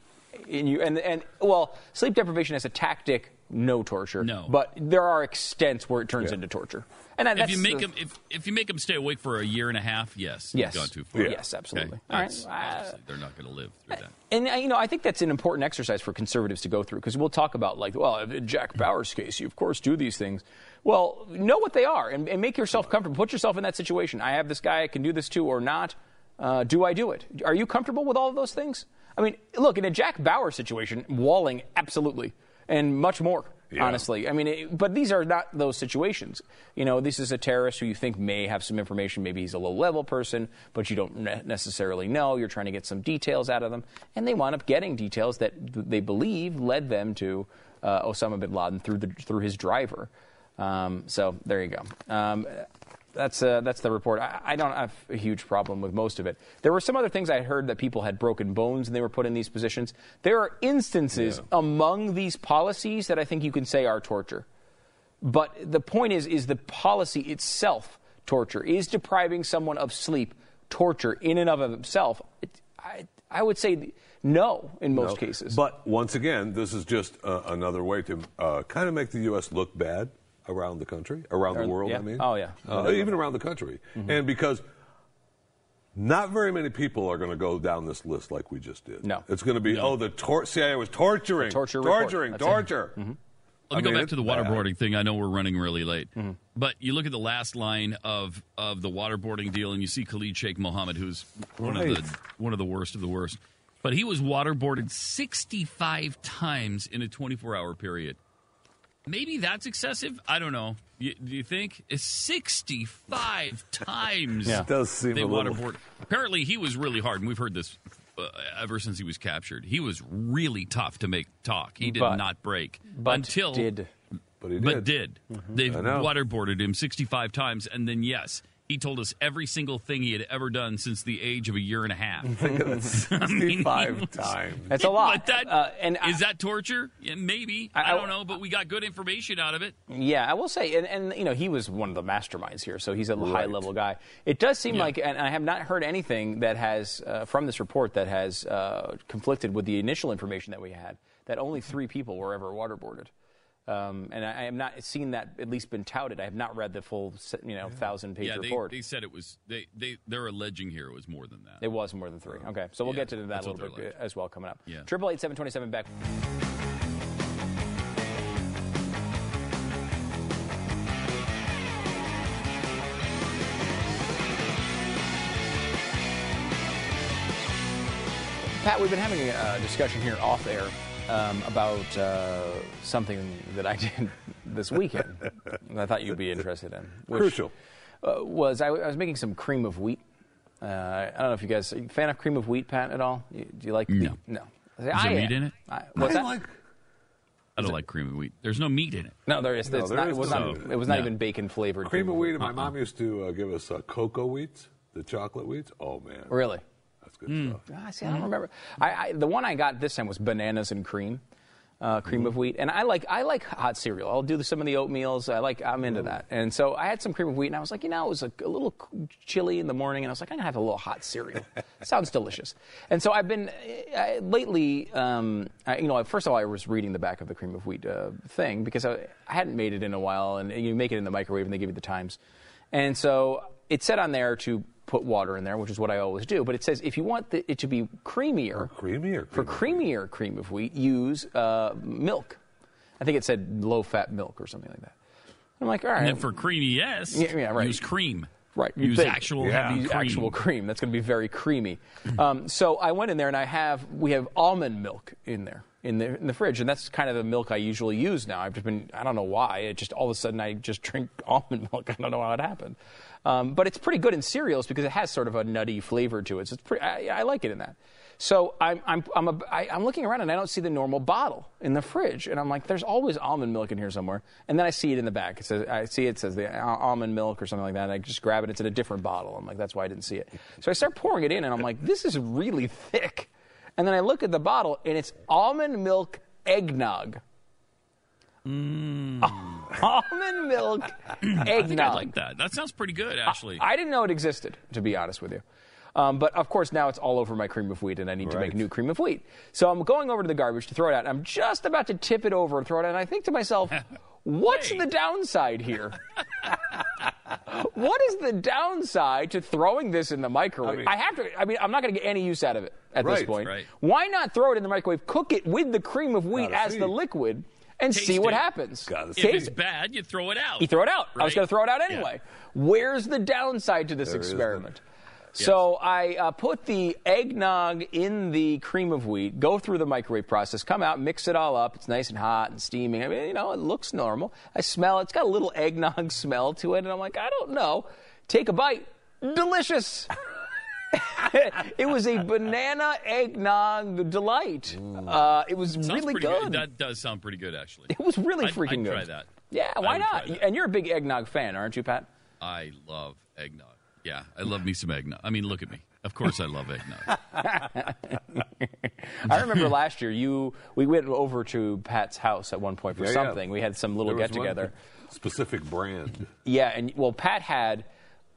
And you and and well, sleep deprivation as a tactic, no torture. No. but there are extents where it turns into torture. And if you make the- them, if if you make them stay awake for a year and a half, yes, Yes. you've gone too far. Yeah. Yes, absolutely. Okay. All right. They're not going to live through that. And uh, you know, I think that's an important exercise for conservatives to go through because we'll talk about like, well, in Jack Bauer's case, you of course do these things. Well, know what they are and, and make yourself comfortable. Put yourself in that situation. I have this guy I can do this to or not. Uh, do I do it? Are you comfortable with all of those things? I mean, look, in a Jack Bauer situation, walling absolutely, and much more. Yeah. Honestly, I mean, it, but these are not those situations. You know, this is a terrorist who you think may have some information. Maybe he's a low-level person, but you don't ne- necessarily know. You're trying to get some details out of them, and they wound up getting details that they believe led them to uh, Osama bin Laden through the through his driver. Um, so there you go. Um, that's uh, that's the report. I, I don't have a huge problem with most of it. There were some other things I heard that people had broken bones and they were put in these positions. There are instances among these policies that I think you can say are torture. But the point is, is the policy itself torture? Is depriving someone of sleep torture in and of itself? It, I, I would say no in most No. cases. But once again, this is just uh, another way to uh, kind of make the U.S. look bad around the country, around the world. yeah. I mean, Oh, yeah. uh, even around the country, Mm-hmm. and because not very many people are going to go down this list like we just did. No. it's going to be oh the tor- CIA was torturing, The torture torturing, That's. Mm-hmm. torture. Let I me go mean, back to the bad. waterboarding thing. I know we're running really late, but you look at the last line of of the waterboarding deal, and you see Khalid Sheikh Mohammed, who's one of the one of the worst of the worst. But he was waterboarded 65 times in a 24 hour period. Maybe that's excessive. I don't know. You, do you think? It's 65 times. Yeah. It does seem they a little- waterboard. Apparently, he was really hard, and we've heard this uh, ever since he was captured. He was really tough to make talk. He did But- not break but until did. But he but did. They I know. waterboarded him 65 times, and then yes, he told us every single thing he had ever done since the age of a year and a half. Sixty-five times. That's a lot. But that Uh, and I- is that torture? Yeah, maybe. I, don't know, but we got good information out of it. Yeah, I will say, and, and you know, he was one of the masterminds here, so he's a high level guy. It does seem Yeah. like, and I have not heard anything that has uh, from this report that has uh, conflicted with the initial information that we had that only three people were ever waterboarded. Um, and I, I have not seen that at least been touted. I have not read the full, you know, thousand page yeah, they, report. they said it was. They they they're alleging here it was more than that. It was more than three. Okay, so we'll Yeah, get to that a little they're bit as well coming up. Yeah. Triple eight seven twenty seven Beck. Pat, we've been having a discussion here off air um, about uh, something that I did this weekend. that I thought you'd be interested in. which, Crucial. Uh, was I, I was making some cream of wheat. Uh, I don't know if you guys are you a fan of cream of wheat, Pat, at all. You- Do you like? No. No. Is there I meat am. in it? I, what's that? I don't like cream of wheat. There's no meat in it. No, there is. No, it's there not, is it was no not. it. It was not No. even bacon flavored. Cream of wheat, and my Uh-uh. mom used to uh, give us uh, cocoa wheat, the chocolate wheat. Oh man, Really? That's good Hmm. stuff. Ah, see, I don't remember. I, I, the one I got this time was bananas and cream, uh, cream of wheat, and I like I like hot cereal. I'll do some of the oatmeals. I like I'm into that, and so I had some cream of wheat, and I was like, you know, it was a, a little chilly in the morning, and I was like, I'm gonna have a little hot cereal. Sounds delicious. And so I've been I, lately, um, I, you know, first of all, I was reading the back of the cream of wheat uh, thing because I, I hadn't made it in a while, and you make it in the microwave, and they give you the times, and so it said on there to put water in there, which is what I always do. But it says if you want the, it to be creamier, Creamier. for creamier cream of wheat, use uh, milk. I think it said low fat milk or something like that. I'm like, all right. And then for creamy, yes. Yeah, yeah, right. Use cream. Right. Use think. actual Yeah. heavy Use cream. Actual cream. That's going to be very creamy. um, so I went in there and I have we have almond milk in there in the in the fridge, and that's kind of the milk I usually use now. I've just been I don't know why. It just all of a sudden I just drink almond milk. I don't know how it happened. Um, but it's pretty good in cereals because it has sort of a nutty flavor to it. So it's pretty. I, I like it in that. So I'm I'm I'm, I'm looking around and I don't see the normal bottle in the fridge, and I'm like, there's always almond milk in here somewhere. And then I see it in the back. It says I see it says the almond milk or something like that. And I just grab it. It's in a different bottle. I'm like, that's why I didn't see it. So I start pouring it in, and I'm like, this is really thick. And then I look at the bottle, and it's almond milk eggnog. almond milk eggnog. I I like that. That sounds pretty good, actually. I didn't know it existed, to be honest with you. Um, but of course, now it's all over my cream of wheat, and I need to make new cream of wheat. So I'm going over to the garbage to throw it out. I'm just about to tip it over and throw it out, and I think to myself, what's the downside here? what is the downside to throwing this in the microwave? I, have to. I mean, I'm not going to get any use out of it at this point. Right. Why not throw it in the microwave, cook it with the cream of wheat as see. the liquid, and Taste see what it. happens? Gotta If see. it's bad, you throw it out. You throw it out. I was going to throw it out Yeah. anyway. Where's the downside to this There is experiment? So I uh, put the eggnog in the cream of wheat, go through the microwave process, come out, mix it all up. It's nice and hot and steaming. I mean, you know, it looks normal. I smell it. It's got a little eggnog smell to it, and I'm like, I don't know. Take a bite. Delicious. It was a banana eggnog delight. Uh, it was Sounds really pretty good. That does sound pretty good, actually. It was really I'd- freaking I'd good. try that. Yeah, why not? And you're a big eggnog fan, aren't you, Pat? I love eggnog. Yeah, I love me some eggnog. I mean, look at me. Of course, I love eggnog. I remember last year you we went over to Pat's house at one point for Yeah, yeah. something. We had some little There was get together. one Specific brand. Yeah, and well, Pat had.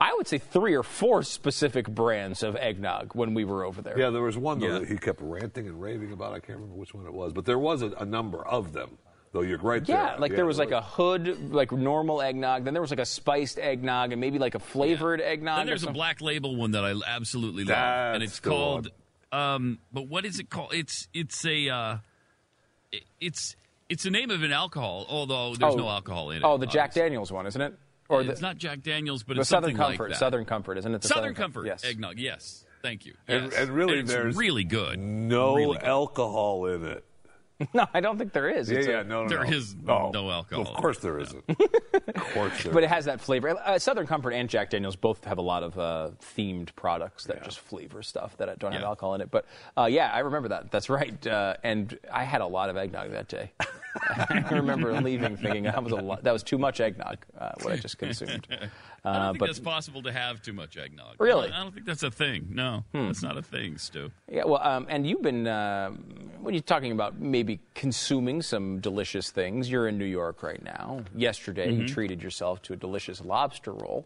I would say three or four specific brands of eggnog when we were over there. Yeah, there was one though Yeah. that he kept ranting and raving about. I can't remember which one it was, but there was a, a number of them. Though you're right there. Yeah, like there was like a hood, like normal eggnog. Then there was like a spiced eggnog, and maybe like a flavored eggnog. Then there's a black label one that I absolutely love, and it's called. Um, but what is it called? It's it's a uh, it's it's the name of an alcohol, although there's Oh. no alcohol in it. Oh, the Jack. Daniels one, isn't it? Or it's the, not Jack Daniels, but it's Southern something Comfort. like that. Southern Comfort, isn't it? The Southern Comfort Yes. eggnog. Yes, thank you. And, Yes. and really, it's there's really good. No Really good. alcohol in it. No, I don't think there is. Yeah, It's a- yeah, no, no, There no. is Oh, no alcohol. Of course there isn't. of course there But it has that flavor. Uh, Southern Comfort and Jack Daniels both have a lot of uh, themed products that just flavor stuff that don't have Yeah. alcohol in it. But uh, yeah, I remember that. That's right. Uh, and I had a lot of eggnog that day. I remember leaving thinking that was a lot, that was too much eggnog. Uh, what I just consumed. I don't Uh, think but that's possible to have too much eggnog. Really? Hmm. I don't think that's a thing. No, that's not a thing, Stu. yeah, well, um, and you've been uh, when you're talking about maybe consuming some delicious things. You're in New York right now. Yesterday, Mm-hmm. you treated yourself to a delicious lobster roll.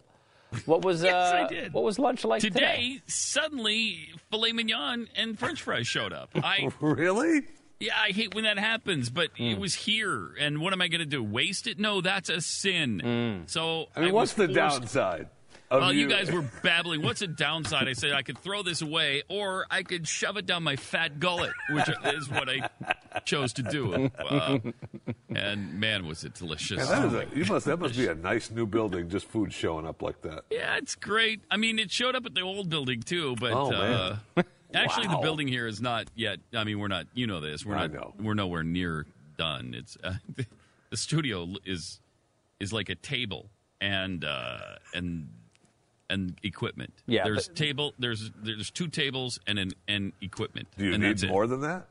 What was Yes, uh, I did. what was lunch like Today, today? suddenly, filet mignon and French fries showed up. I Really? yeah, I hate when that happens, but Hmm. it was here, and what am I going to do? Waste it? No, that's a sin. Hmm. So I mean, what's was the forced- downside? Of Well, you guys were babbling. What's a downside? I said I could throw this away, or I could shove it down my fat gullet, which is what I chose to do. Uh, and man, was it delicious! Man, that, is a, you must, that must be a nice new building, just food showing up like that. Yeah, it's great. I mean, it showed up at the old building too, but Oh, uh, man. actually, the building here is not yet. I mean, we're not. You know this. We're I not. know. We're nowhere near done. It's uh, the studio is is like a table and uh, and and equipment. Yeah, there's but- table. There's there's two tables and an and equipment. Do you and need that's it. more than that?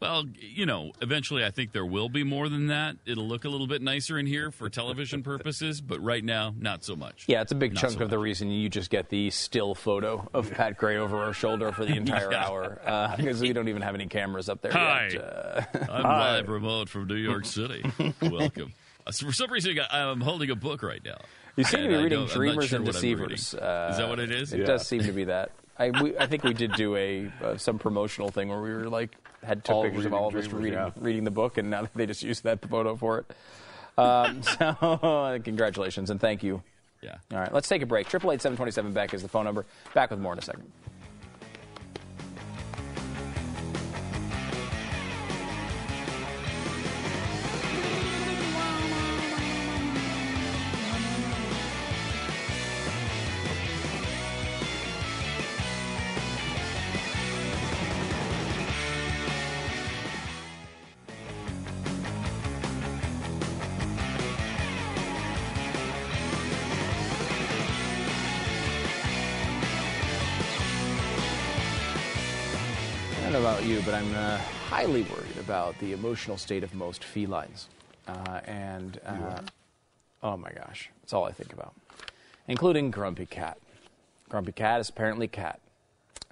Well, you know, eventually I think there will be more than that. It'll look a little bit nicer in here for television purposes, but right now, not so much. Yeah, it's a big Not chunk so of the reason you just get the still photo of Pat Gray over our shoulder for the entire Yeah. hour because we don't even have any cameras up there Hi. yet. Uh, I'm live remote from New York City. Welcome. Uh, for some reason, I'm holding a book right now. You seem to be I reading don't- I'm not Dreamers sure and Deceivers. Uh, Is that what it is? It does seem to be that. I, we, I think we did do a uh, some promotional thing where we were like had took All pictures of all of us Dreamers, reading yeah. reading the book, and now they just used that photo for it. Um, so congratulations and thank you. Yeah. All right, let's take a break. Triple eight seven twenty seven Beck is the phone number. Back with more in a second. Worried about the emotional state of most felines. Uh, and, uh, oh my gosh, that's all I think about, including Grumpy Cat. Grumpy Cat is apparently cat.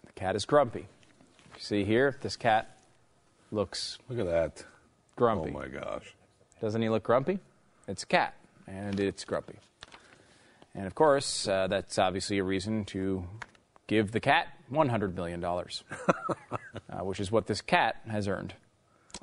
The cat is grumpy. You see here, this cat looks Look at that. grumpy. Oh my gosh. Doesn't he look grumpy? It's a cat, and it's grumpy. And of course, uh, that's obviously a reason to give the cat $100 million, uh, which is what this cat has earned.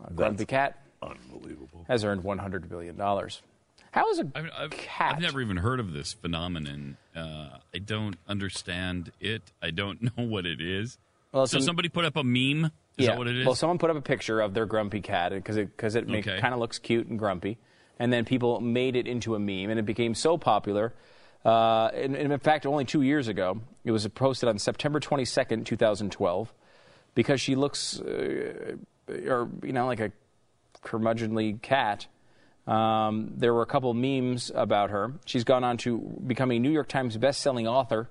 A grumpy cat Unbelievable. has earned $100 million. How is a I've, I've, cat? I've never even heard of this phenomenon. Uh, I don't understand it. I don't know what it is. Well, so some- somebody put up a meme. Is yeah. that what it is? Well, someone put up a picture of their grumpy cat because it because it Okay. kind of looks cute and grumpy, and then people made it into a meme, and it became so popular. Uh, and, and in fact, only two years ago, it was posted on September 22nd, 2012, because she looks, uh, or you know, like a curmudgeonly cat. Um, there were a couple memes about her. She's gone on to become a New York Times best-selling author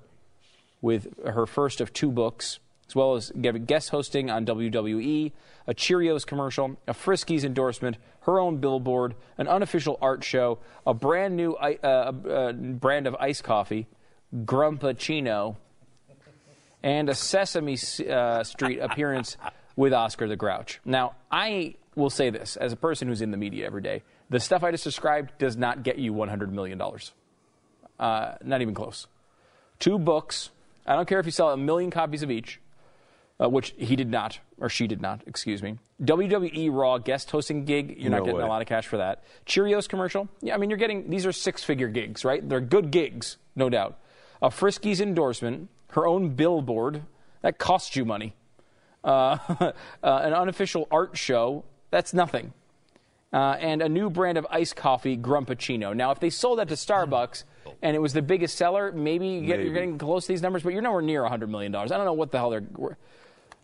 with her first of two books, as well as guest hosting on WWE, a Cheerios commercial, a Friskies endorsement, her own billboard, an unofficial art show, a brand new uh, uh, brand of iced coffee, Grumpachino, and a Sesame uh, Street appearance with Oscar the Grouch. Now, I will say this as a person who's in the media every day the stuff I just described does not get you $100 million. Uh, not even close. Two books. I don't care if you sell a million copies of each, uh, which he did not, or she did not, excuse me. WWE Raw guest hosting gig. You're not getting way. a lot of cash for that. Cheerios commercial. Yeah, I mean, you're getting, these are six figure gigs, right? They're good gigs, no doubt. A Friskies endorsement, her own billboard. That costs you money. Uh, uh, an unofficial art show. That's nothing uh, and a new brand of iced coffee, Grumpachino. Now, if they sold that to Starbucks and it was the biggest seller, maybe, you get, you're getting close to these numbers, but you're nowhere near $100 million. I don't know what the hell they're.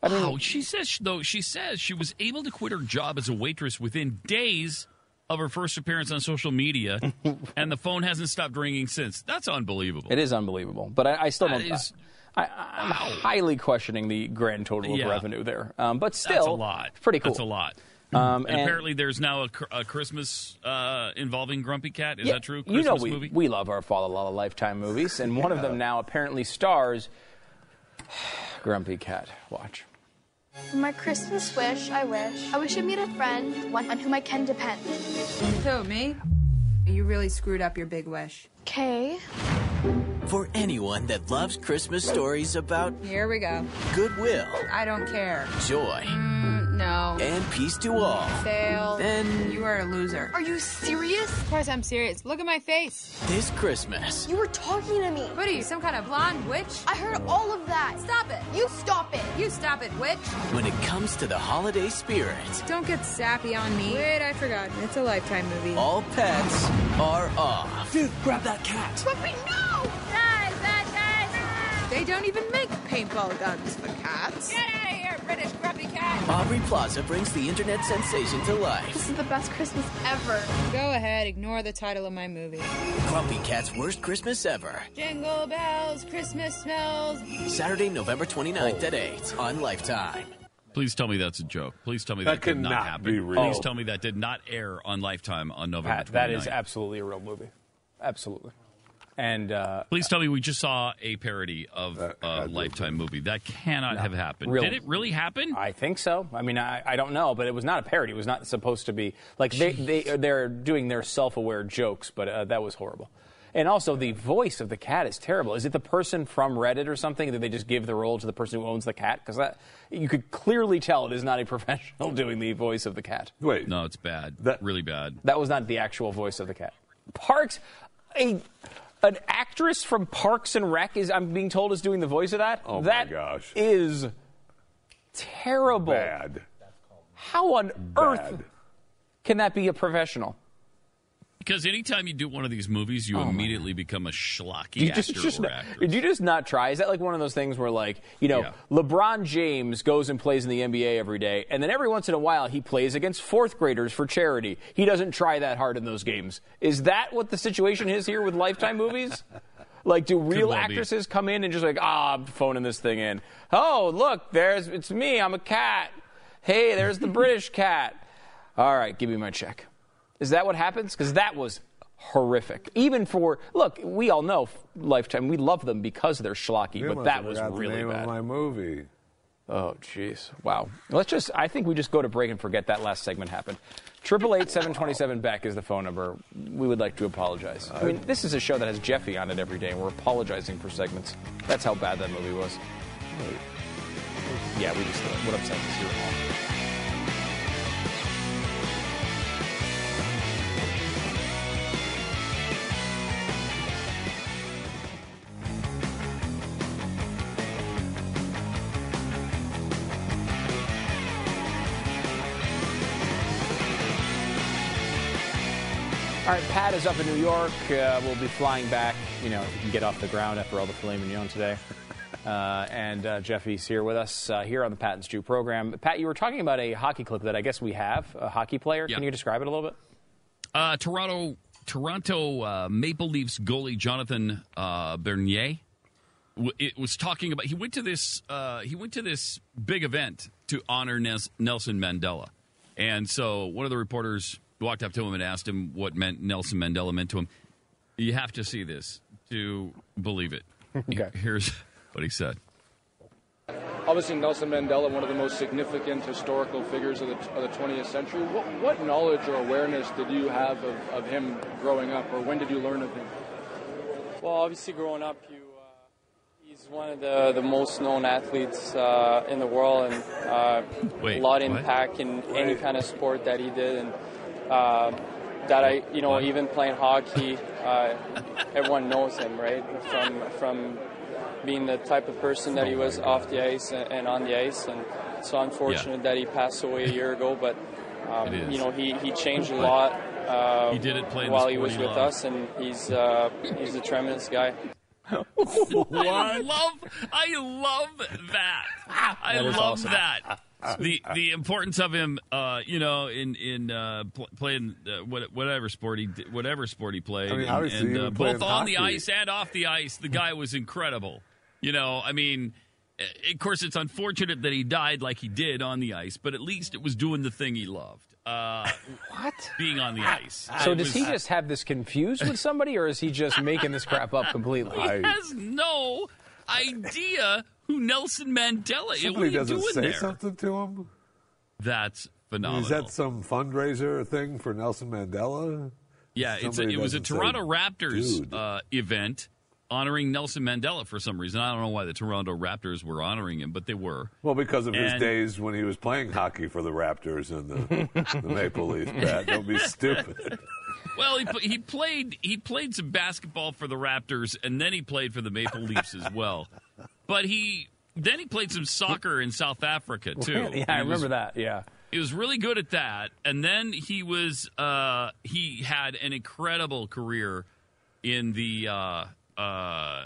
I mean, wow, she says though she says she was able to quit her job as a waitress within days of her first appearance on social media, and the phone hasn't stopped ringing since. That's unbelievable. it is unbelievable, but I, I still That don't. is- I, I'm highly questioning the grand total of Yeah. revenue there, um, but still, That's a lot. Pretty cool. That's a lot. Um, and, apparently, there's now a, a Christmas uh, involving Grumpy Cat. Is Yeah, that true? You know, Christmas we, movie? we love our Fall Lala Lifetime movies, and one of them now apparently stars Grumpy Cat. Watch. For my Christmas wish, I wish I wish I meet a friend, one on whom I can depend. So, me? You really screwed up your big wish. Okay. For anyone that loves Christmas stories about Here we go. goodwill, I don't care. joy, Mm, no. and peace to all, Fail. then You are a loser. Are you serious? Of course I'm serious. Look at my face. this Christmas, You were talking to me. What are you, some kind of blonde witch? I heard all of that. Stop it. You stop it. You stop it, witch. when it comes to the holiday spirit, Don't get sappy on me. Wait, I forgot. It's a lifetime movie. all pets are off. Dude, grab that cat. Puppy, no! Guys, that guys. They don't even make paintball guns for cats. Get out of here, British grumpy cat. Aubrey Plaza brings the internet sensation to life. This is the best Christmas ever. Go ahead, ignore the title of my movie. Grumpy Cat's worst Christmas ever. Jingle bells, Christmas smells. Saturday, November 29th at 8 on Lifetime. Please tell me that's a joke. Please tell me That that, did not cannot happen. be real. Please tell me that did not air on Lifetime on November Pat, that 29th. is absolutely a real movie. Absolutely. And uh, Please tell me we just saw a parody of a Lifetime movie. That cannot have happened. real- Did it really happen? I think so. I mean, I, I don't know, but it was not a parody. It was not supposed to be like they they they're doing their self-aware jokes, but uh, that was horrible. And also, the voice of the cat is terrible. Is it the person from Reddit or something? Did they just give the role to the person who owns the cat? Because that you could clearly tell it is not a professional doing the voice of the cat. Wait, no, it's bad. That really bad. That was not the actual voice of the cat. Parks, a an actress from Parks and Rec is I'm being told is doing the voice of that. Oh my That gosh. is terrible. Bad. How on earth can that be a professional? Because anytime you do one of these movies, you Oh, immediately become a schlocky Do you actor just, just or not, actress. did you just not try? Is that like one of those things where, like, you know, Yeah. LeBron James goes and plays in the NBA every day, and then every once in a while he plays against fourth graders for charity. He doesn't try that hard in those games. Is that what the situation is here with Lifetime movies? Like, do real well be. actresses come in and just like, ah, I'm phoning this thing in? Oh, look, there's it's me. I'm a cat. Hey, there's the British cat. All right, give me my check. Is that what happens? Because that was horrific. Even for look, we all know Lifetime. We love them because they're schlocky, You but that was forgot the really name bad. Of my movie. Oh, jeez. Wow. Let's just, I think we just go to break and forget that last segment happened. 888 727 Beck is the phone number. We would like to apologize. I mean, this is a show that has Jeffy on it every day, and we're apologizing for segments. That's how bad that movie was. yeah, we just what I'm saying is you're. All right, Pat is up in New York. Uh, we'll be flying back, you know, if you can get off the ground after all the filet mignon today. Uh, and uh, Jeffy's here with us uh, here on the Pat and Stu program. Pat, you were talking about a hockey clip that I guess we have, a hockey player. Can you describe it a little bit? Uh, Toronto Toronto uh, Maple Leafs goalie Jonathan uh, Bernier w- it was talking about he went to this uh, he went to this big event to honor Nes- Nelson Mandela, and so one of the reporters walked up to him and asked him what meant Nelson Mandela meant to him. You have to see this to believe it. okay. Here's what he said. Obviously, Nelson Mandela, one of the most significant historical figures of the, of the 20th century. What, what knowledge or awareness did you have of, of him growing up, or when did you learn of him? Well, obviously, growing up, you, uh, he's one of the, the most known athletes uh, in the world and uh, Wait, a lot of what? impact in any kind of sport that he did. And uh, that I, you know, even playing hockey, uh, everyone knows him, right? From from being the type of person that he was off the ice and, and on the ice, and so unfortunate that he passed away a year ago. But um, you know, he, he changed a lot. Uh, He did it playing while he was with loved. us, and he's uh, he's a tremendous guy. I love, I love that. I That is love awesome. that. The the importance of him, uh, you know, in in uh, pl- playing uh, what- whatever sport he did, whatever sport he played, I mean, and, and, uh, playing both on the ice and off the ice, the guy was incredible. You know, I mean, of course, it's unfortunate that he died like he did on the ice, but at least it was doing the thing he loved. Uh, what? Being on the ice. So It does he just have this confused with somebody, or is he just making this crap up completely? He has no idea who Nelson Mandela is. What are Somebody you doesn't doing say there? something to him. That's phenomenal. Is that some fundraiser thing for Nelson Mandela? yeah, it's a, it was a doesn't say, Toronto Raptors uh, event honoring Nelson Mandela for some reason. I don't know why the Toronto Raptors were honoring him, but they were. Well, because of his days when he was playing hockey for the Raptors and the, the Maple Leafs. Pat, don't be stupid. Well, he, he played he played some basketball for the Raptors, and then he played for the Maple Leafs as well. But he then he played some soccer in South Africa too. yeah, I He was- remember that. Yeah. He was really good at that, and then he was uh, he had an incredible career in the uh, uh,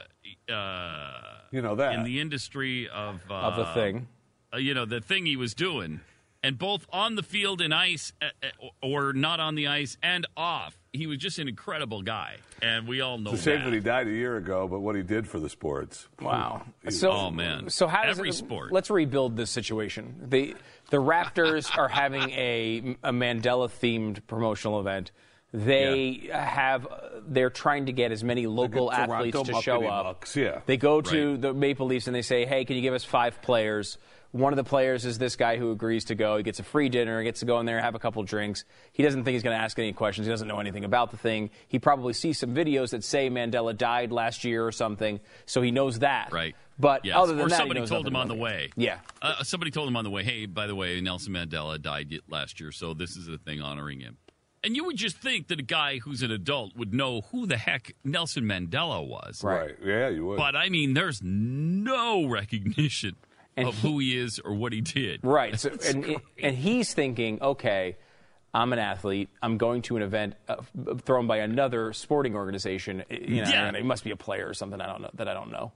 uh, You know that. in the industry of uh, Of the thing. uh, you know the thing he was doing, and both on the field and ice, uh, uh, or not on the ice and off. He was just an incredible guy, and we all know It's a shame that. that he died a year ago, but what he did for the sports. Wow. So, Oh, man. So how does Every it, sport. Let's rebuild this situation. The the Raptors are having a a Mandela themed promotional event. They have they're trying to get as many local Toronto athletes to show up. Mucks, yeah. They go to the Maple Leafs and they say, "Hey, can you give us five players?" One of the players is this guy who agrees to go. He gets a free dinner, gets to go in there, have a couple drinks. He doesn't think he's going to ask any questions. He doesn't know anything about the thing. He probably sees some videos that say Mandela died last year or something, so he knows that. Right. But Yes. other than or that, he somebody knows told him on the about way. Yeah. Uh, somebody told him on the way, hey, by the way, Nelson Mandela died last year, so this is a thing honoring him. And you would just think that a guy who's an adult would know who the heck Nelson Mandela was. Right. Yeah, you would. But I mean, there's no recognition And of he- who he is or what he did. Right. So, and, and he's thinking, okay, I'm an athlete. I'm going to an event uh, thrown by another sporting organization. You know, Yeah. it must be a player or something I don't know that I don't know.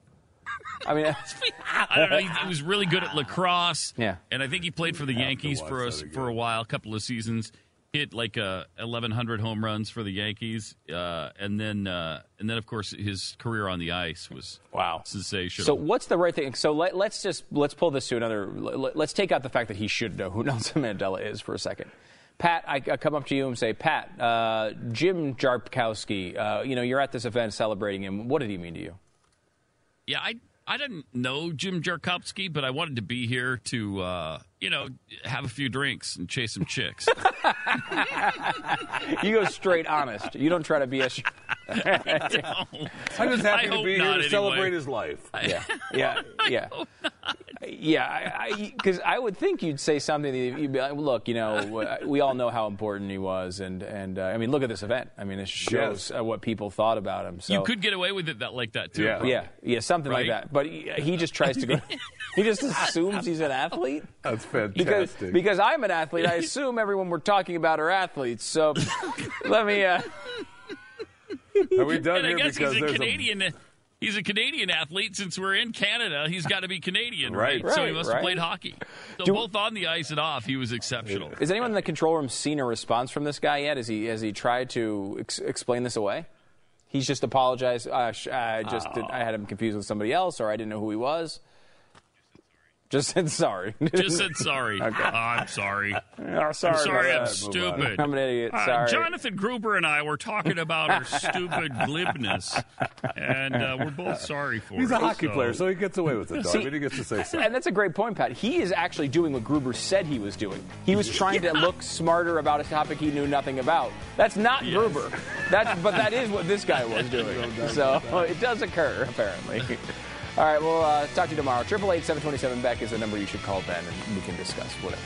I mean, I don't know. He, he was really good at lacrosse. Yeah. and I think he played for the Yankees for a, for a while, a couple of seasons. Hit like uh, 1,100 home runs for the Yankees, uh, and then uh, and then of course his career on the ice was wow sensational. So what's the right thing? So let, let's just let's pull this to another. Let, let's take out the fact that he should know who Nelson Mandela is for a second. Pat, I, I come up to you and say, Pat, uh, Jim Jarkowski, uh, you know, you're at this event celebrating him. What did he mean to you? Yeah, I I didn't know Jim Jarkowski, but I wanted to be here to uh, you know have a few drinks and chase some chicks. you go straight honest. You don't try to BS. I don't. I'm just happy I to be here to anyway. celebrate his life. Yeah, yeah, yeah. Yeah, because I, would think you'd say something that you'd be like, look, you know, we all know how important he was, and and uh, I mean, look at this event. I mean, it shows uh, what people thought about him. So You could get away with it that like that too. yeah, probably. yeah, yeah, something like that. But he, he just tries to go. he just assumes he's an athlete. That's fantastic. because I'm an athlete, I assume everyone we're talking about are athletes. So let me. Uh, Are we done and I here guess because he's a there's Canadian. He's a Canadian athlete. Since we're in Canada, he's got to be Canadian, right? Right, so he must right. have played hockey. So Do- both on the ice and off, he was exceptional. Is anyone in the control room seen a response from this guy yet? Has he has he tried to ex- explain this away? He's just apologized. Uh, sh- I just did, I had him confused with somebody else, or I didn't know who he was. Just said sorry. Just said sorry. Okay. Oh, I'm sorry. Oh, sorry I'm sorry. I'm stupid. I'm an idiot. Uh, Sorry. Jonathan Gruber and I were talking about our stupid glibness, and uh, we're both sorry for He's it. He's a hockey so- player, so he gets away with it. Though. I See- mean, he gets to say something. And that's a great point, Pat. He is actually doing what Gruber said he was doing. He was trying to look smarter about a topic he knew nothing about. That's not Gruber. That's but that is what this guy was doing. So it does occur apparently. All right, we'll uh, talk to you tomorrow. Triple eight seven twenty seven Beck is the number you should call Ben, and we can discuss whatever.